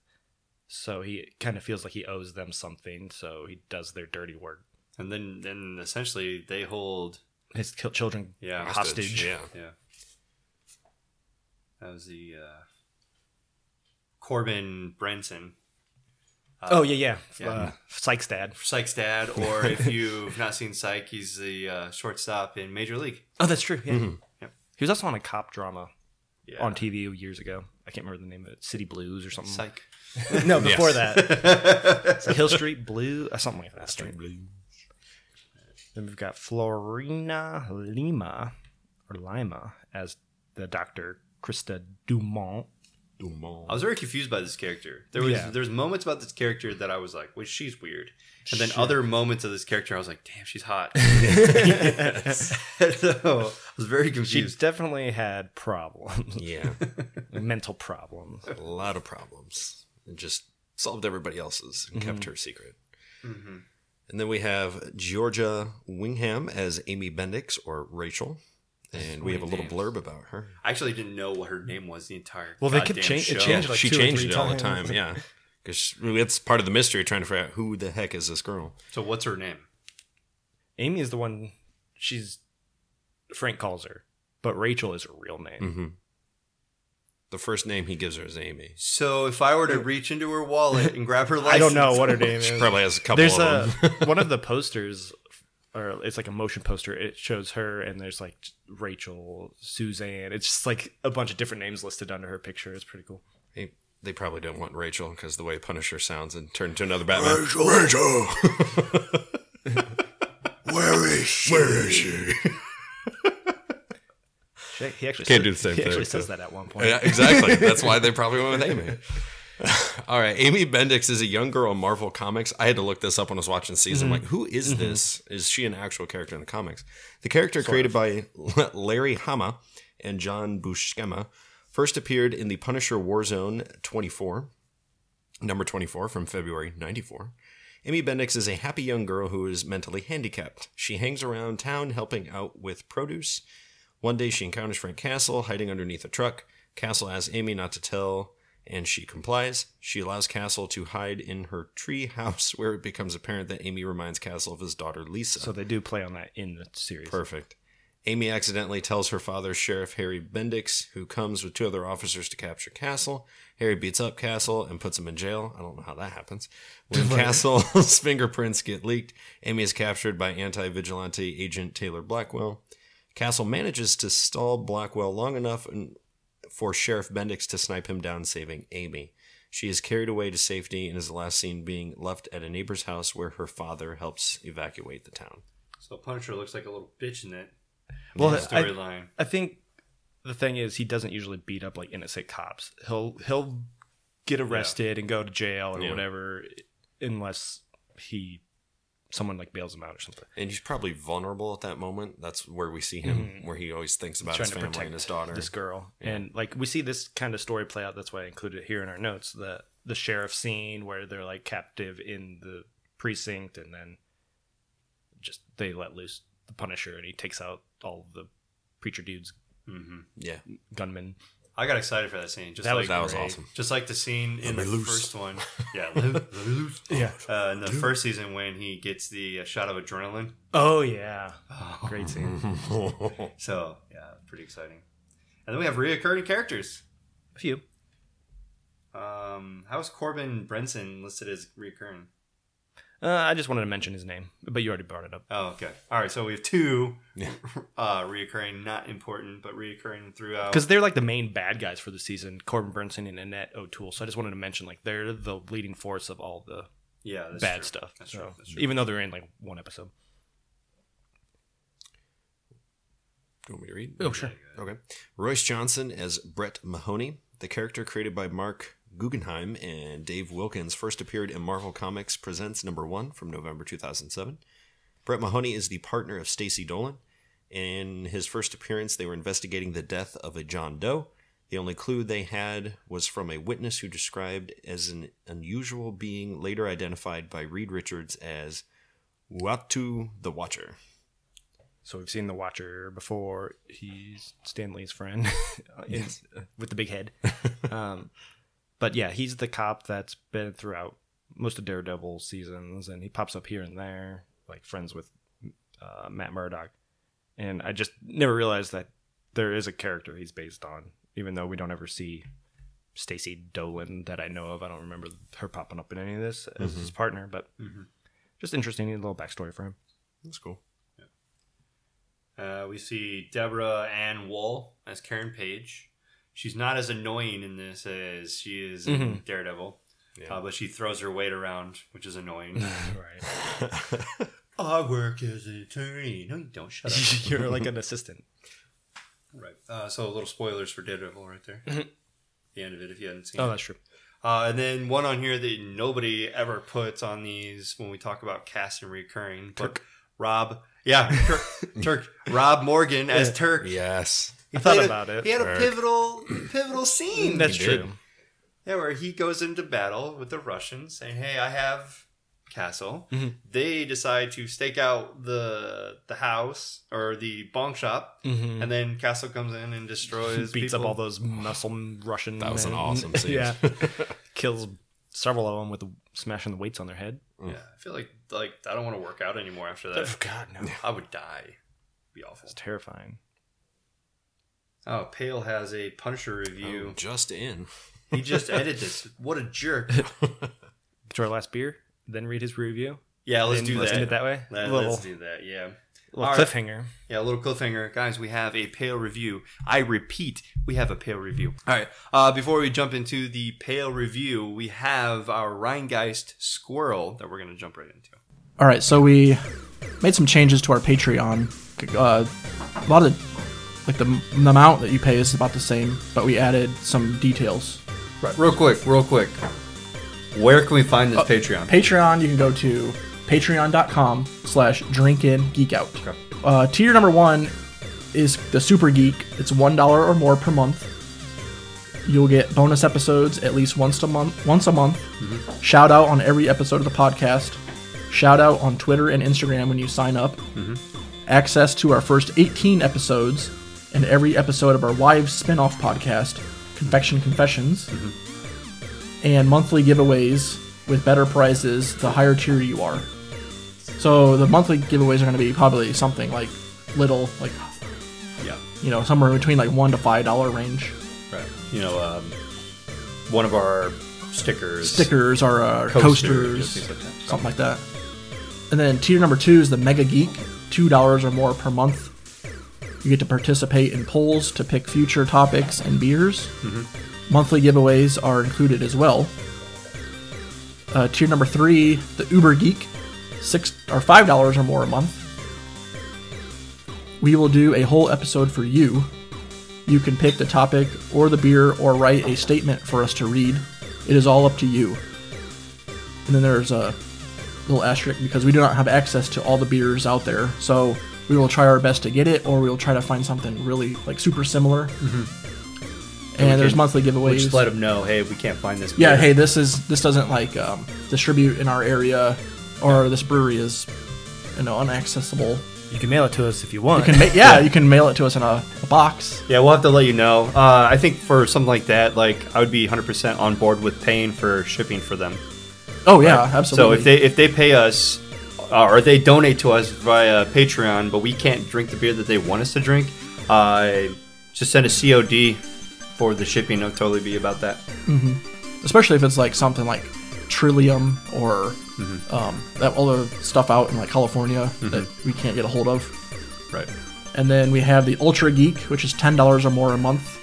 so he kind of feels like he owes them something so he does their dirty work And then, then essentially they hold. his children Yeah, hostage Yeah. Yeah. That was the uh, Corbin Bernsen. Uh, oh yeah yeah, yeah. Uh, Psych's dad Psych's dad, or if you've not seen Psych, he's the uh, shortstop in Major League. oh that's true yeah Mhm. Yep. he was also on a cop drama Yeah. on tv years ago i can't remember the name of it city blues or something Psych. no before that It's like hill street blue or something like that Then we've got Floriana Lima or Lima as the Dr. Krista Dumont. Dumont. I was very confused by this character. There was Yeah. there was moments about this character that I was like, "Well, she's weird," and then Shit. other moments of this character, I was like, "Damn, she's hot." so I was very She confused. definitely had problems, Yeah. mental problems. a lot of problems and just solved everybody else's and kept her secret. hmm And then we have Giorgia Whigham as Amy Bendix or Rachel. And we have a little names. blurb about her. I actually didn't know what her name was the entire. Time. Well, they kept goddamn change- it changed like she two or changed three it all the times. time, yeah. Because it's part of the mystery trying to figure out who the heck is this girl. So what's her name? Amy is the one she's Frank calls her, but Rachel is her real name. Mm-hmm. The first name he gives her is Amy. So if I were to reach into her wallet and grab her license, I don't know what her name is. She probably has a couple There's of a them. one of the posters or it's like a motion poster. It shows her, and there's like Rachel, Suzanne. It's just like a bunch of different names listed under her picture. It's pretty cool. They, they probably don't want Rachel because the way Punisher sounds and turn into another Batman. Rachel, Rachel. Where is she? Where is she? He actually Can't said- do the same He actually thing, says that at one point. Yeah, exactly. That's why they probably went with Amy. All right, Amy Bendix is a young girl in Marvel Comics. I had to look this up when I was watching season. Mm-hmm. I'm like, who is this? Is she an actual character in the comics? The character created by Larry Hama and John Buscema first appeared in the Punisher Warzone 24, number 24 from February 94. Amy Bendix is a happy young girl who is mentally handicapped. She hangs around town helping out with produce. One day she encounters Frank Castle hiding underneath a truck. Castle asks Amy not to tell, and she complies. She allows Castle to hide in her tree house, where it becomes apparent that Amy reminds Castle of his daughter Lisa. So they do play on that in the series. Perfect. Amy accidentally tells her father, Sheriff Harry Bendix, who comes with two other officers to capture Castle. Harry beats up Castle and puts him in jail. I don't know how that happens. When Castle's fingerprints get leaked, Amy is captured by anti vigilante agent Taylor Blackwell. Castle manages to stall Blackwell long enough for Sheriff Bendix to snipe him down, saving Amy. She is carried away to safety and is the last seen being left at a neighbor's house where her father helps evacuate the town. So Punisher looks like a little bitch in that Well, I, storyline. I think the thing is he doesn't usually beat up like innocent cops. He'll he'll get arrested and go to jail or Yeah. whatever unless he someone like bails him out or something. And he's probably vulnerable at that moment. That's where we see him, where he always thinks about his Mm-hmm. trying to family and his daughter. this girl. And like we see this kind of story play out. That's why I included it here in our notes. The the sheriff scene where they're like captive in the precinct, and then just they let loose the Punisher, and he takes out all the preacher dudes, Yeah, gunmen. I got excited for that scene. Just That was like that was awesome. Just like the scene in the loose. first one. Yeah, let let loose. Yeah. Uh, in the first season, when he gets the uh, shot of adrenaline. Oh yeah, great scene. So yeah, pretty exciting. And then we have reoccurring characters. A few. Um, how is Corbin Bernsen listed as reoccurring? Uh, I just wanted to mention his name, but you already brought it up. Oh, okay. All right. So we have two uh, reoccurring, not important, but reoccurring throughout. Because they're like the main bad guys for the season, Corbin Bernsen and Annette O'Toole. So I just wanted to mention like they're the leading force of all the yeah, that's bad true. stuff. That's so, true. That's true. Even though they're in like one episode. Do you want me to read? Oh sure. Okay. Royce Johnson as Brett Mahoney. The character created by Mark Guggenheim and Dave Wilkins first appeared in Marvel Comics Presents number one from November 2007. Brett Mahoney is the partner of Stacy Dolan. In his first appearance, they were investigating the death of a John Doe. The only clue they had was from a witness who described as an unusual being later identified by Reed Richards as Uatu the Watcher. So we've seen the Watcher before. He's Stan Lee's friend in- with the big head. um, but yeah, he's the cop that's been throughout most of Daredevil seasons, and he pops up here and there, like friends with uh, Matt Murdock. And I just never realized that there is a character he's based on, even though we don't ever see Stacy Dolan that I know of. I don't remember her popping up in any of this as his partner, but just interesting a little backstory for him. That's cool. Uh, we see Deborah Ann Woll as Karen Page. She's not as annoying in this as she is in Daredevil, Yeah. uh, but she throws her weight around, which is annoying. Right. I work as an attorney. No, you don't. Shut up. You're like an assistant. right. Uh, so, little spoilers for Daredevil right there. The end of it, if you hadn't seen Oh, it. that's true. Uh, and then one on here that nobody ever puts on these when we talk about cast and recurring. But Rob, yeah, Turk, Turk, Rob Morgan as Turk. Yes. He I thought played a- about it. He had a pivotal, pivotal scene. That's He did. true. Yeah, where he goes into battle with the Russians, saying, "Hey, I have castle." Mm-hmm. They decide to stake out the the house or the bong shop, and then Castle comes in and destroys, Mm-hmm. Beats up all those muscle Russian. That was an awesome scene. yeah, kills several of them with the, smashing the weights on their head. Yeah, I feel like like I don't want to work out anymore after that. God no, I would die. It'd be awful. it's terrifying. Oh, Pale has a Punisher review. Oh, just in. He just edited this. What a jerk. To our last beer, then read his review. Yeah, let's do let's that. end it that way? Let, Little- us do that. Yeah. Little All right. cliffhanger. Yeah, a little cliffhanger, guys. We have a pale review. I repeat, we have a pale review. All right. Uh, before we jump into the pale review, we have our Rhinegeist squirrel that we're gonna jump right into. All right, so we made some changes to our Patreon. Uh, a lot of the, like the, the amount that you pay is about the same, but we added some details. Right. Real quick, real quick. Where can we find this uh, Patreon? Patreon, you can go to patreon.com slash drinkingeekout. Uh, tier number one is the Super Geek. It's $1 or more per month. You'll get bonus episodes at least once a month. Once a month. Mm-hmm. Shout out on every episode of the podcast. Shout out on Twitter and Instagram when you sign up. Mm-hmm. Access to our first 18 episodes and every episode of our wives spin-off podcast, Confection Confessions and monthly giveaways with better prizes the higher tier you are. So the monthly giveaways are going to be probably something like little, like yeah. you know, somewhere between like one to five dollar range. Right. You know, um, one of our stickers. Stickers or uh, Coasters, coasters, like something like that. And then tier number two is the Mega Geek, two dollars or more per month. You get to participate in polls to pick future topics and beers. Monthly giveaways are included as well. Uh, tier number three, the Uber Geek, six or five dollars or more a month. We will do a whole episode for you. You can pick the topic or the beer or write a statement for us to read. It is all up to you. And then there's a little asterisk because we do not have access to all the beers out there. So we will try our best to get it, or we will try to find something really like super similar. And there's can- monthly We giveaways. just let them know, hey, we can't find this. yeah, hey, this is this doesn't like um, distribute in our area, or this brewery is, you know, unaccessible. You can mail it to us if you want. You can ma- yeah, you can mail it to us in a, a box. Yeah, we'll have to let you know. Uh, I think for something like that, like I would be 100% on board with paying for shipping for them. Oh yeah, absolutely. So if they if they pay us uh, or they donate to us via Patreon, but we can't drink the beer that they want us to drink, uh, just send a COD for the shipping. I'll totally be about that. especially if it's like something like Trillium or Mm-hmm. um, that all the stuff out in like California that we can't get a hold of. Right. And then we have the Ultra Geek, which is ten dollars or more a month.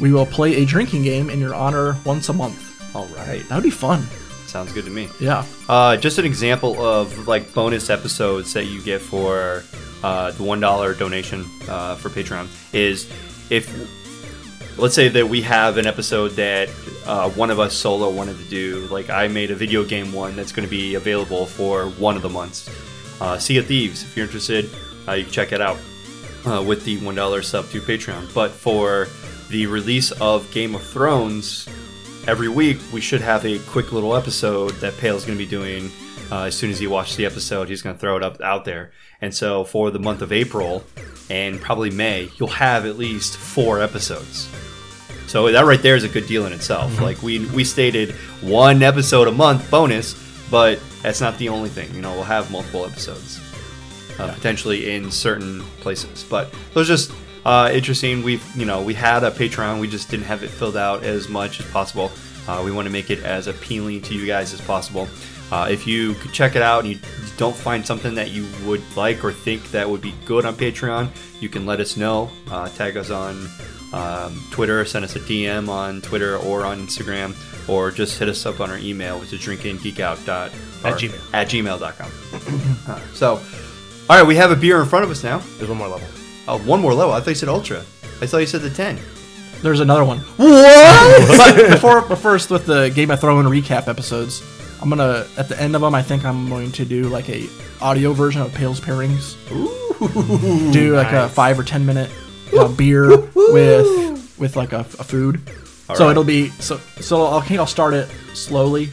We will play a drinking game in your honor once a month. All right. That would be fun. Sounds good to me. Yeah. Uh, just an example of like bonus episodes that you get for uh, the one dollar donation uh, for Patreon is if let's say that we have an episode that uh, one of us solo wanted to do. Like I made a video game one that's going to be available for one of the months. Uh, sea of Thieves. If you're interested, uh, you can check it out uh, with the one dollar sub to Patreon. But for the release of Game of Thrones, every week we should have a quick little episode that Pale's going to be doing. Uh, as soon as he watches the episode, he's going to throw it up out there. And so for the month of April and probably May, you'll have at least four episodes. So that right there is a good deal in itself. Like we we stated one episode a month bonus, but that's not the only thing. You know, we'll have multiple episodes uh, potentially in certain places. But those just uh, interesting. We've you know we had a Patreon, we just didn't have it filled out as much as possible. Uh, we want to make it as appealing to you guys as possible. Uh, if you could check it out and you don't find something that you would like or think that would be good on Patreon, you can let us know. Uh, tag us on um, Twitter, send us a DM on Twitter or on Instagram, or just hit us up on our email, which is drinkingeekout dot At Gmail. at gmail.com. Uh, so, all right, we have a beer in front of us now. There's one more level. Oh, one more level. I thought you said ultra. I thought you said the ten. There's another one. What? but before, but first, with the Game of Thrones recap episodes, I'm gonna at the end of them. I think I'm going to do like a audio version of Pale's pairings. Ooh, do like a five or ten minute uh, beer with with like a, a food. so right. it'll be so so. I think I'll start it slowly,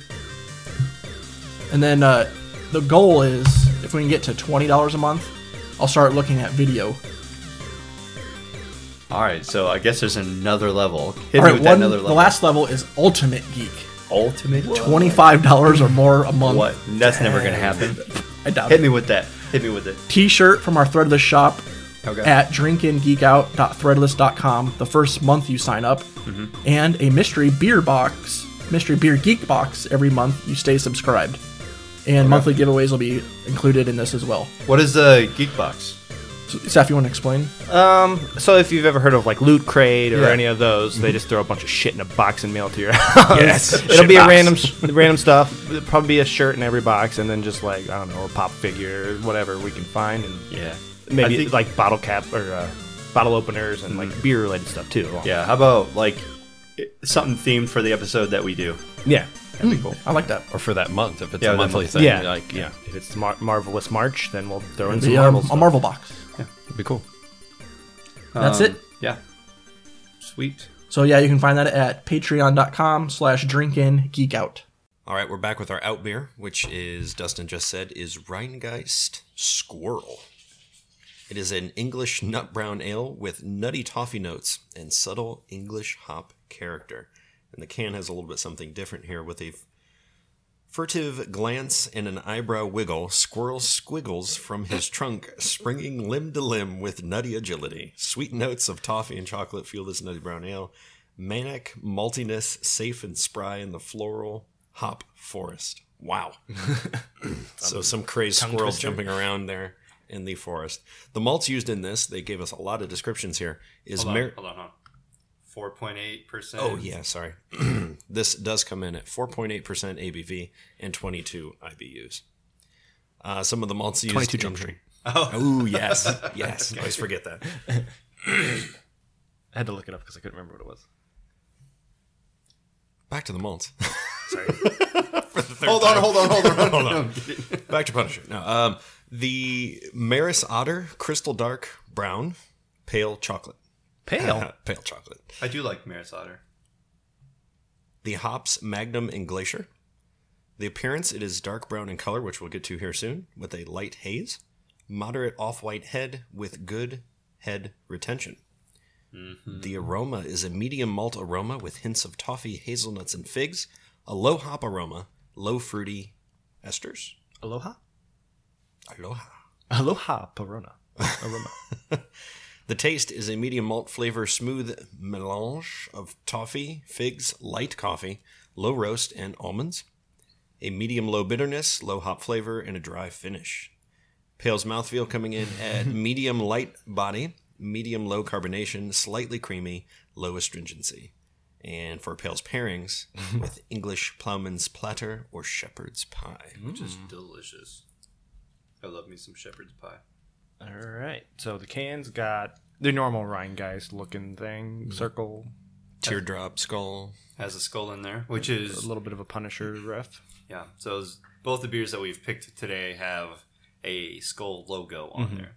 and then uh, the goal is if we can get to twenty dollars a month, I'll start looking at video. All right, so I guess there's another level. Hit All me with one, that another the last level is Ultimate Geek. ultimate. Twenty-five dollars or more a month. What? That's never gonna happen. I doubt Hit it. me with that. Hit me with it. T-shirt from our Threadless shop Okay. at drinkingeekout.threadless.com. The first month you sign up, Mm-hmm. and a mystery beer box, mystery beer geek box every month you stay subscribed. and monthly giveaways will be included in this as well. What is the Geek Box? So, Seth, you want to explain? Um, so if you've ever heard of like Loot Crate or Yeah. any of those, they just throw a bunch of shit in a box and mail it to your house. Yes, it'll shit be a box. random, random stuff. It'll probably be a shirt in every box, and then just like I don't know, a pop figure, or whatever we can find, and Yeah. maybe I think- like bottle cap or uh, bottle openers and like beer related stuff too. Yeah. How about like it- something themed for the episode that we do? Yeah. That'd be cool. I like that. Or for that month, if it's Yeah, a that monthly month. thing. yeah. Like, yeah. If it's Mar- Marvelous March, then we'll throw in some The, um, Marvel a stuff. Marvel box. It'd be cool. That's Um, it. Yeah. Sweet. So yeah, you can find that at patreon.com slash drinkin geek out. All right, we're back with our out beer, which is Dustin just said is Rhinegeist Squirrel. It is an English nut brown ale with nutty toffee notes and subtle English hop character. And the can has a little bit something different here with a furtive glance and an eyebrow wiggle. Squirrel squiggles from his trunk, springing limb to limb with nutty agility. Sweet notes of toffee and chocolate fuel this nutty brown ale. Manic maltiness, safe and spry in the floral hop forest. Wow. so some crazy squirrels jumping around there in the forest. The malts used in this, they gave us a lot of descriptions here, is Hold on. Hold on. Hold on. Four point eight percent. Oh yeah, sorry. this does come in at 4.8% ABV and 22 IBUs. Uh, some of the malts used 22 in- Jump Street. Oh yes, yes. Always forget that. I had to look it up because I couldn't remember what it was. Back to the malts. Sorry. Hold on. Hold on. Hold on. Hold on. Back to Punisher. No, um, the Maris Otter Crystal Dark Brown Pale Chocolate. Pale. Pale chocolate. I do like Maris Otter. The hops Magnum and Glacier. The appearance, it is dark brown in color, which we'll get to here soon, with a light haze. Moderate off white head with good head retention. Mm-hmm. The aroma is a medium malt aroma with hints of toffee, hazelnuts, and figs. A low hop aroma, low fruity esters. Aloha. Aloha. Aloha. Perona. Aroma. The taste is a medium malt flavor, smooth melange of toffee, figs, light coffee, low roast, and almonds. A medium low bitterness, low hop flavor, and a dry finish. Pale's mouthfeel coming in at medium light body, medium low carbonation, slightly creamy, low astringency. And for Pale's pairings, with English ploughman's platter or shepherd's pie. Which is mm. delicious. I love me some shepherd's pie. All right. So the cans got the normal Rhinegeist looking thing, circle, Teardrop skull. Has a skull in there, which is a little bit of a Punisher ref. yeah. So those, both the beers that we've picked today have a skull logo on there.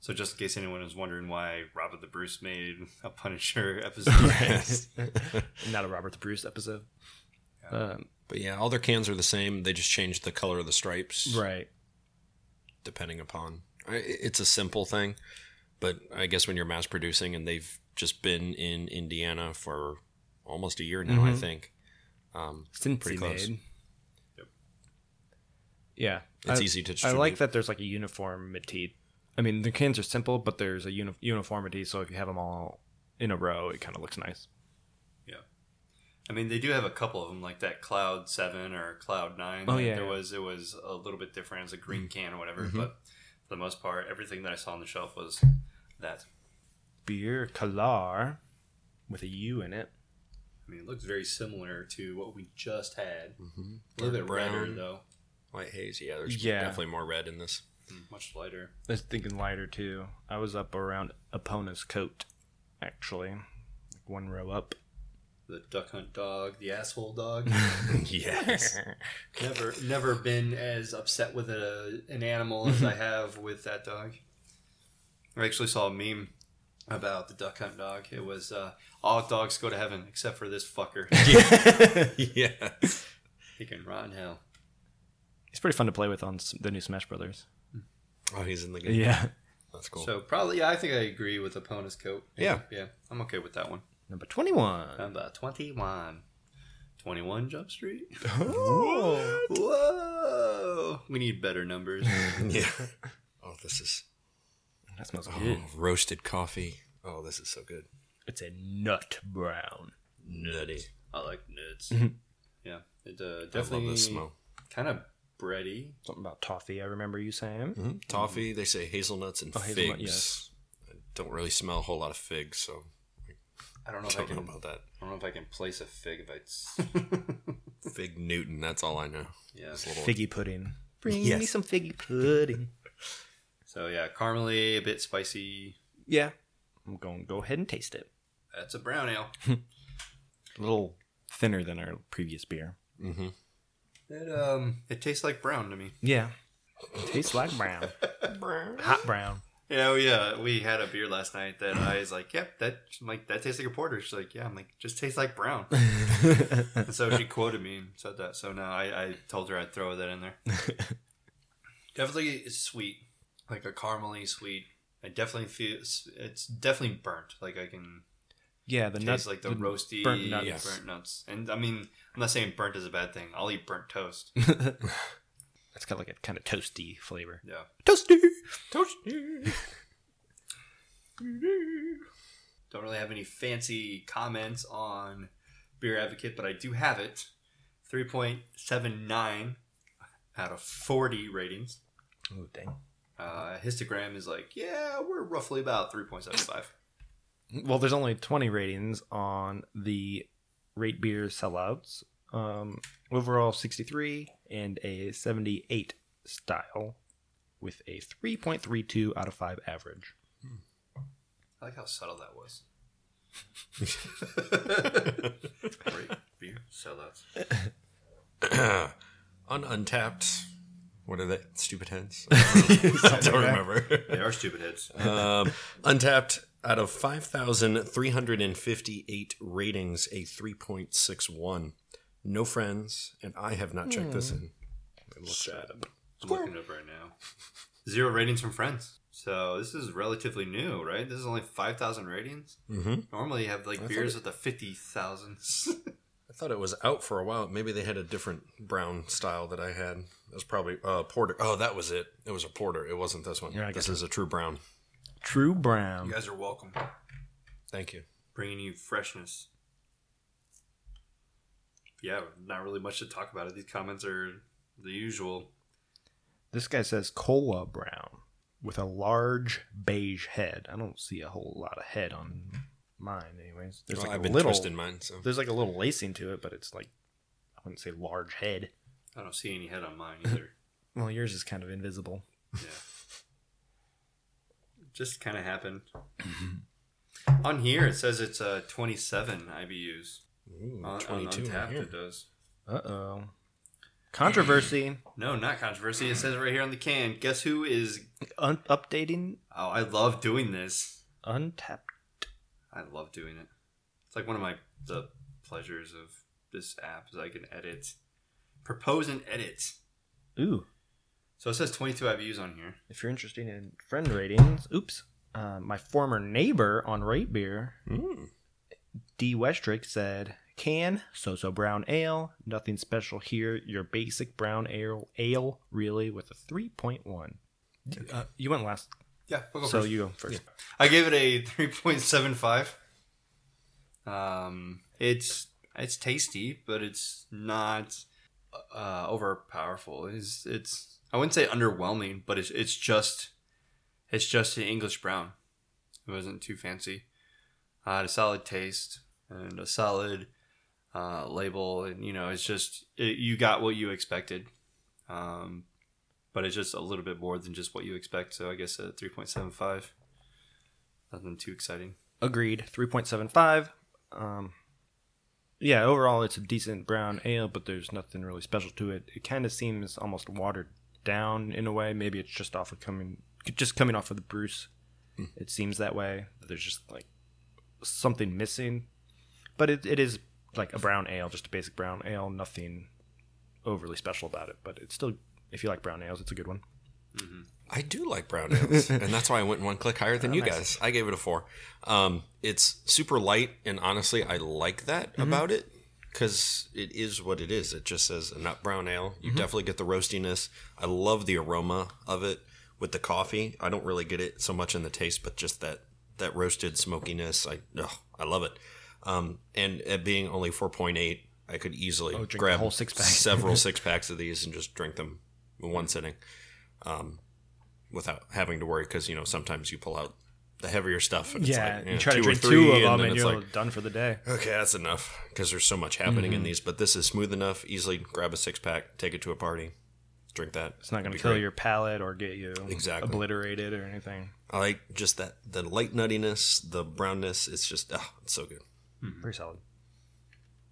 So just in case anyone is wondering why Robert the Bruce made a Punisher episode, Not a Robert the Bruce episode. Um, But yeah, all their cans are the same. They just changed the color of the stripes. right. depending upon I- it's a simple thing but i guess when you're mass producing and they've just been in indiana for almost a year now i mm-hmm. think um, Cincy Pretty close. made. Yep. Yeah. It's I- easy to I like that there's like a uniformity. I mean, the cans are simple, but there's a uni- uniformity. So if you have them all in a row, it kind of looks nice. yeah. I mean, they do have a couple of them, like that Cloud Seven or Cloud Nine. Oh, yeah, there yeah. was it was a little bit different as a green mm-hmm. can or whatever, mm-hmm. but for the most part, everything that I saw on the shelf was that. Beer Kalar with a U in it. I mean, it looks very similar to what we just had. Mm-hmm. A little bit Brown. redder though, white haze yeah there's Yeah. definitely more red in this much lighter. I was thinking lighter too. I was up around Epona's coat, actually, like one row up. The duck hunt dog, the asshole dog. yes never, never been as upset with a, an animal as I have with that dog. I actually saw a meme about the duck hunt dog. It was uh, all dogs go to heaven except for this fucker. yeah he can rot in hell. He's pretty fun to play with on the new Smash Brothers. oh he's in the game Yeah. that's cool So probably, yeah, I think I agree with Epona's coat. Yeah. yeah, I'm okay with that one. Number twenty-one. Number twenty-one. 21 Jump Street? Oh. Whoa! We need better numbers. yeah oh this is That smells oh, good. roasted coffee oh this is so good It's a nut brown. nutty I like nuts. Mm-hmm. Yeah, it uh, i definitely love this smell kind of bready. Something about toffee. I remember you saying. Mhm. Toffee, they say hazelnuts and Oh, hazelnut, figs. yes. I don't really smell a whole lot of figs, so I don't know if I don't know can. about that. I don't know if I can place a fig if it's. Fig Newton, that's all I know. yeah. It's a little- Figgy pudding. Bring Yes. me some figgy pudding. So yeah, caramely, a bit spicy. Yeah. I'm going to go ahead and taste it. That's a brown ale. A little thinner than our previous beer. Mm-hmm. It um, it tastes like brown to me. Yeah. Tastes like brown. Hot brown. Yeah, oh, yeah. We had a beer last night that I was like, "Yep, that I'm like that tastes like a porter." She's like, "Yeah." I'm like, "Just tastes like brown." and so she quoted me and said that. So now I, I told her I'd throw that in there. definitely, it's sweet, like a caramely sweet. I definitely feel it's, it's definitely burnt. Like I can Yeah, the taste nuts like the, roasty burnt nuts. Yes. burnt nuts. And I mean, I'm not saying burnt is a bad thing. I'll eat burnt toast. It's got like a kind of toasty flavor. Yeah. Toasty. Toasty. Don't really have any fancy comments on Beer Advocate, but I do have it. 3.79 out of 40 ratings. Oh dang. Uh, histogram is like, yeah, we're roughly about 3.75. Well, there's only 20 ratings on the rate beer sellouts. Um, overall 63 and a 78 style with a 3.32 out of 5 average. I like how subtle that was. Great beer sellouts. On Untappd, what are they? Stupid heads? I don't remember. They are stupid heads. um, Untappd, out of 5,358 ratings, a 3.61. No friends, and I have not checked this in. I looked at it. I'm looking it up right now. Zero ratings from friends. So this is relatively new, right? This is only 5,000 ratings. Mm-hmm. Normally you have like I beers thought with the 50,000s. I thought it was out for a while. Maybe they had a different brown style that I had. It was probably uh, porter. Oh, that was it. It was a porter. It wasn't this one. Yeah, I this guess is a true brown. True Brown. you guys are welcome. Thank you. Bringing you freshness. Yeah, not really much to talk about it. These comments are the usual. This guy says Cola Brown with a large beige head. I don't see a whole lot of head on mine, anyways. There's Well, like I've a been little, twisting mine, so There's like a little lacing to it, but it's like I wouldn't say large head. I don't see any head on mine either. Well, yours is kind of invisible. yeah. Just kind of happened. on here it says it's uh, 27 IBUs. Ooh, On, on 22 in Untappd here. it does. Uh oh. Controversy. No, not controversy. It says right here on the can. Guess who is? Un- updating Oh, I love doing this. Untappd. I love doing it. It's like one of my the pleasures of this app is I can edit, propose and edit. Ooh. So it says 22 IBUs on here. If you're interested in friend ratings, oops. Uh, my former neighbor on Rate Beer, Mm. D. Westrick, said, Can, so so brown ale, nothing special here, your basic brown ale, ale really, with a 3.1. Uh, you went last, Yeah, we'll go so first. you go first. I gave it a 3.75. Um, it's it's tasty, but it's not uh, overpowerful. It's it's I wouldn't say underwhelming, but it's it's just it's just an English brown. It wasn't too fancy. Uh, had a solid taste and a solid uh, label, and you know it's just it, you got what you expected. Um, but it's just a little bit more than just what you expect. So I guess a 3.75. Nothing too exciting. Agreed. 3.75. Um, yeah, overall, it's a decent brown ale, but there's nothing really special to it. It kind of seems almost watered down in a way. Maybe it's just off of coming, just coming off of the Bruce. It seems that way. There's just like something missing, but it, it is like a brown ale, just a basic brown ale. Nothing overly special about it, but it's still, if you like brown ales, it's a good one. Mm-hmm. I do like brown ales, and that's why I went one click higher than oh, you guys. I gave it a four. Um, it's super light, and honestly, I like that mm-hmm. about it because it is what it is. It just says a nut brown ale. You mm-hmm. definitely get the roastiness. I love the aroma of it with the coffee. I don't really get it so much in the taste, but just that that roasted smokiness. I ugh, I love it. Um, and it being only four point eight, I could easily Oh, grab whole six-pack. several six packs of these and just drink them in one sitting, um, without having to worry because you know sometimes you pull out the heavier stuff. And yeah, it's like, you know, try to drink three, two of and them and it's you're like, done for the day. okay, that's enough because there's so much happening in these. But this is smooth enough. Easily grab a six pack, take it to a party, drink that. It's not going to kill great. your palate or get you Exactly. obliterated or anything. I like just that the light nuttiness, the brownness. It's just oh, it's so good. Pretty solid.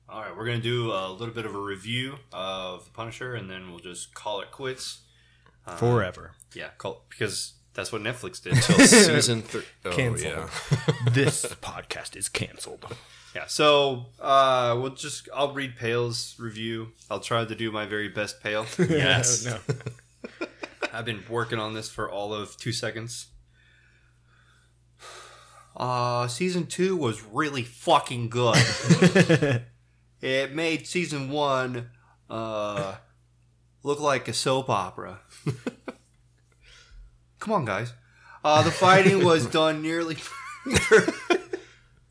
All right, we're gonna do a little bit of a review of the Punisher, and then we'll just call it quits. Forever. Yeah, call because that's what Netflix did. Till season three. Oh Cancel. yeah. this podcast is canceled. yeah, so uh, we'll just I'll read Pale's review. I'll try to do my very best Pale. Yes. no. I've been working on this for all of two seconds. Uh, season two was really fucking good. it made season one uh, look like a soap opera. Come on, guys. Uh, the fighting was done nearly.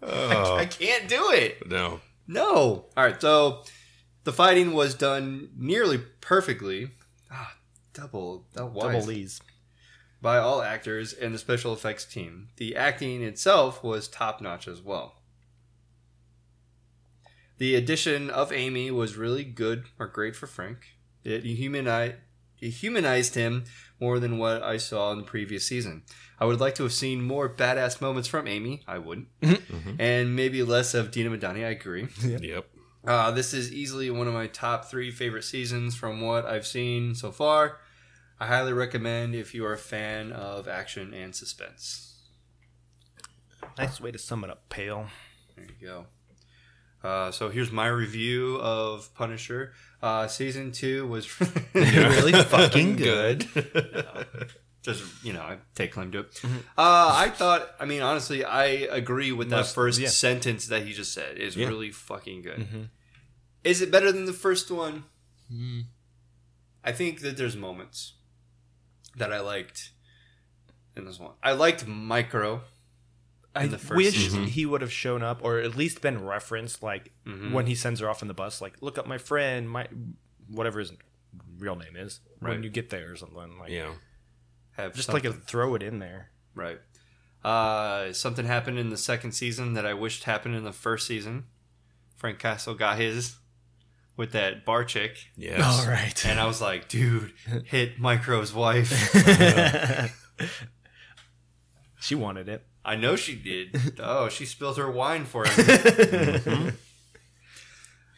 I, I can't do it. No. No. All right. So the fighting was done nearly perfectly. Ah, double, double. Lee's. By all actors and the special effects team. The acting itself was top notch as well. The addition of Amy was really good or great for Frank. It humanized, it humanized him more than what I saw in the previous season. I would like to have seen more badass moments from Amy. I wouldn't. And maybe less of Dinah Madani. I agree. Yep. Uh, this is easily one of my top three favorite seasons from what I've seen so far. I highly recommend if you are a fan of action and suspense. Nice way to sum it up, Pale. There you go. Uh, so here's my review of Punisher. Uh, season two was really fucking good. just you know I take claim to it. Uh, I thought, I mean, honestly, I agree with that Most- first yeah. sentence that he just said. It's Yeah. really fucking good. Is it better than the first one? I think that there's moments that I liked in this one. I liked Micro. I in the first wish season. he would have shown up or at least been referenced, like Mhm. when he sends her off in the bus, like look up my friend, my whatever his real name is Right. when you get there or something. Like Yeah. Have just something. like a, throw it in there. Right. Uh, something happened in the second season that I wished happened in the first season. Frank Castle got his with that bar chick. Yes. All right. And I was like, dude, hit Micro's wife. she wanted it. I know she did. Oh, she spilled her wine for him.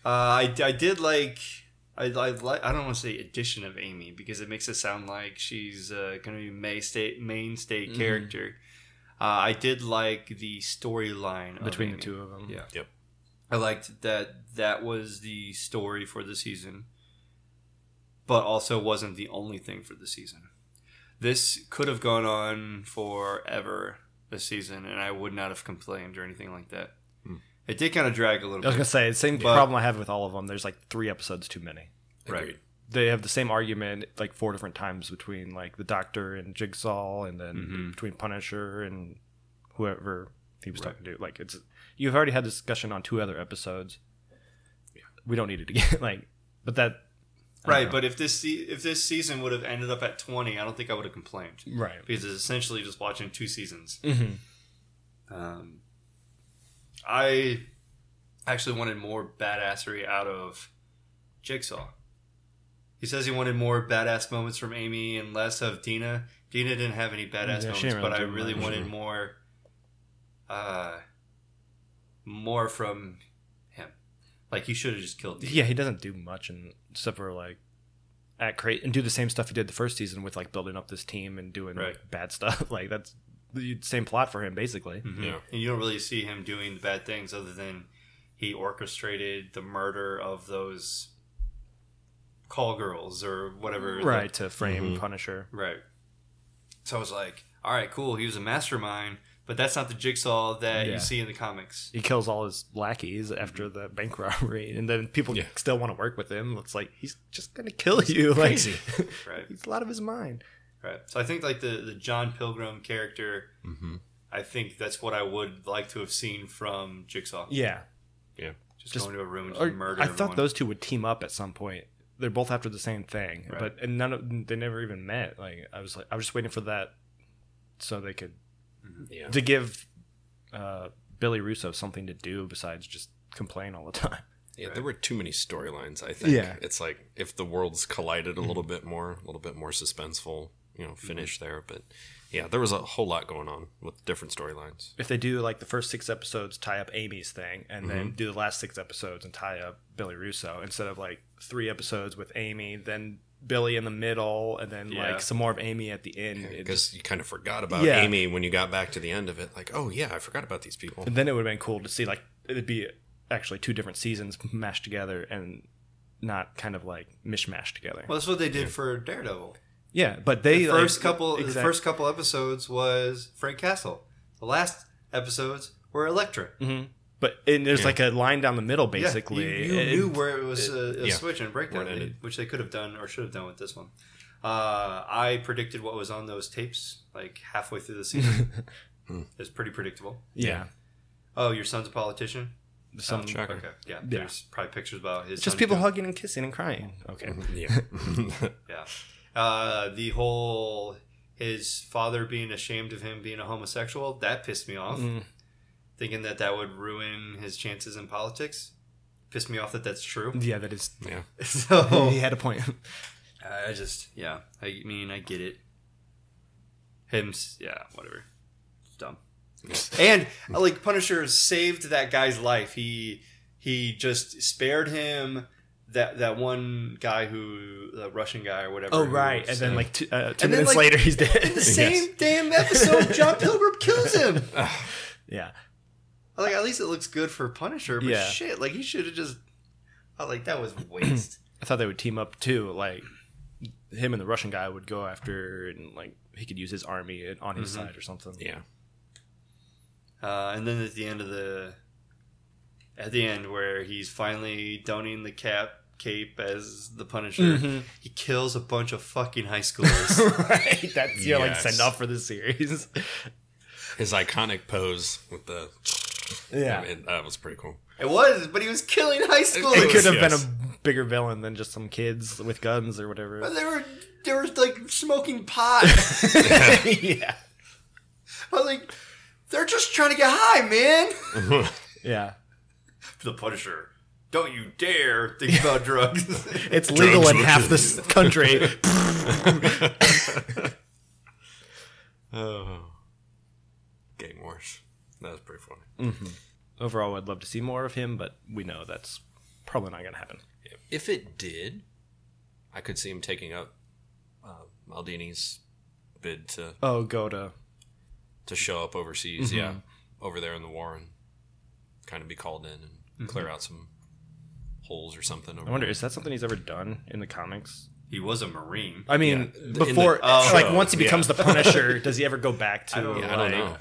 uh, I, I did like. I, I, like, I don't want to say addition of Amy because it makes it sound like she's uh, going to be mainstay, mainstay character. Uh, I did like the storyline of Between the two of them. Yeah. Yep. I liked that that was the story for the season, but also wasn't the only thing for the season. This could have gone on forever this season, and I would not have complained or anything like that. It did kind of drag a little I was bit. gonna say the same But- problem I have with all of them. There's like three episodes too many. Right. Agreed. They have the same argument like four different times between like the Doctor and Jigsaw, and then Mm-hmm. between Punisher and whoever he was Right. talking to. Like it's you've already had discussion on two other episodes. Yeah. We don't need it again. like, but that Right, but if this if this season would have ended up at twenty, I don't think I would have complained right. because it's essentially just watching two seasons. hmm Um, I actually wanted more badassery out of Jigsaw. He says he wanted more badass moments from Amy and less of Dinah. Dinah didn't have any badass Yeah, moments, but I really wanted more, uh, more from him. Like he should have just killed Dinah. Yeah, he doesn't do much and except for like at cra and do the same stuff he did the first season with like building up this team and doing Right. bad stuff. like that's the same plot for him basically. Mhm. Yeah. And you don't really see him doing the bad things other than he orchestrated the murder of those call girls or whatever. the- Right to frame Mhm. Punisher. Right. So I was like, all right, cool. He was a mastermind, but that's not the jigsaw that Yeah. you see in the comics. He kills all his lackeys after the bank robbery, and then people Yeah. still want to work with him. It's like he's just gonna kill you. Like, crazy. Right. he's a lot of his mind. Right. So I think like the, the John Pilgrim character, Mm-hmm. I think that's what I would like to have seen from Jigsaw. Yeah, Yeah. Just, Just- going to a room and or just murder I thought those two would team up at some point, they're both after the same thing, but and none of they never even met. Like I was like I was just waiting for that so they could Yeah. to give uh, Billy Russo something to do besides just complain all the time. Yeah, there were too many storylines. I think. Yeah. it's like if the worlds collided a little bit more, a little bit more suspenseful, you know, finish there. But yeah, there was a whole lot going on with different storylines. If they do like the first six episodes, tie up Amy's thing, and Mm-hmm. then do the last six episodes and tie up Billy Russo instead of like three episodes with Amy, then Billy in the middle, and then Yeah. like some more of Amy at the end. It just- Because you kind of forgot about Yeah. Amy when you got back to the end of it. Like, oh yeah, I forgot about these people. And then it would have been cool to see like it'd be actually two different seasons mashed together and not kind of like mishmashed together. Well, that's what they did for Daredevil. yeah, but they The like, first couple, the first couple episodes was Frank Castle. The last episodes were Elektra. Mm-hmm. But and there's like a line down the middle Yeah, basically. you, you It- knew where it was a, a yeah, switch and breakdown, where it which they could have done or should have done with this one. Uh, I predicted what was on those tapes like halfway through the season. it's pretty predictable. yeah. Oh, your son's a politician. Some, Shocker. Okay, yeah. There's probably pictures about his. just son people doing- hugging and kissing and crying. Okay. Yeah, Yeah. Uh, the whole his father being ashamed of him being a homosexual that pissed me off. Mm. Thinking that that would ruin his chances in politics pissed me off that that's true. Yeah, that is. yeah. So He had a point. I just yeah. I mean I get it. Him yeah whatever. It's dumb. and like Punisher saved that guy's life. He he just spared him. That that one guy who the Russian guy or whatever. Oh right, and then like two, uh, two And then, minutes like, later, he's dead. in the same damn episode, John Pilgrim kills him. yeah, Like at least it looks good for Punisher, but Yeah. shit, like he should have just. I like that was waste. I thought they would team up too. Like him and the Russian guy would go after, and like he could use his army on his Mm-hmm. side or something. Yeah. uh, and then at the end of the, at the end where he's finally donning the cap cape as the Punisher, Mm-hmm. he kills a bunch of fucking high schoolers. right. That's your like Yes. send off for the series. His iconic pose with the yeah, I mean, that was pretty cool. it was, but he was killing high schoolers. it schoolers. could have Yes. been a bigger villain than just some kids with guns or whatever. They were they were like smoking pot. yeah, I was like, they're just trying to get high, man. yeah. the Punisher. Don't you dare think about drugs. It's legal in half this country. Oh. Gang Wars. That was pretty funny. Mm-hmm. Overall, I'd love to see more of him, but we know that's probably not going to happen. If it did, I could see him taking up uh, Madani's bid to Oh, go to to show up overseas, mm-hmm. yeah, over there in the war and kind of be called in and mm-hmm. clear out some holes or something. Over I wonder, there. is that something he's ever done in the comics? he was a marine. I mean, Yeah, in the- before, Oh. like, once he becomes Yeah. the Punisher, does he ever go back to, I don't, Yeah, like. I don't know.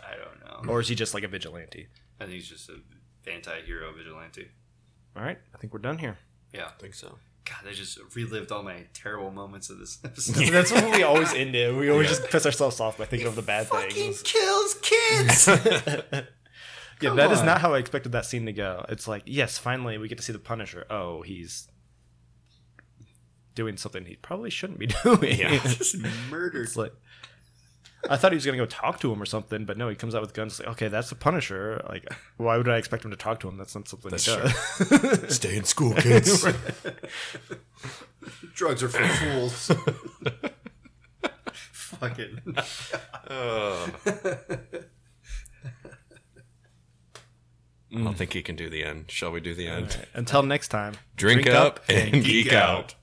Um, or is he just like a vigilante? I think he's just a anti-hero vigilante. All right, I think we're done here. Yeah. I think so. God, I just relived all my terrible moments of this episode. That's what we always end it. We always just piss ourselves off by thinking of the bad Fucking things. kills kids. Yeah, Come that is on. not how I expected that scene to go. It's like, yes, finally we get to see the Punisher. Oh, he's doing something he probably shouldn't be doing. Yeah. just murdered. it's like I thought he was gonna go talk to him or something, but no, he comes out with guns. Like, okay, that's the Punisher. Like, why would I expect him to talk to him? That's not something That's he does. Stay in school, kids. Drugs are for fools. Fucking. I don't think he can do the end. Shall we do the end? Until next time, Drink, up, and geek out.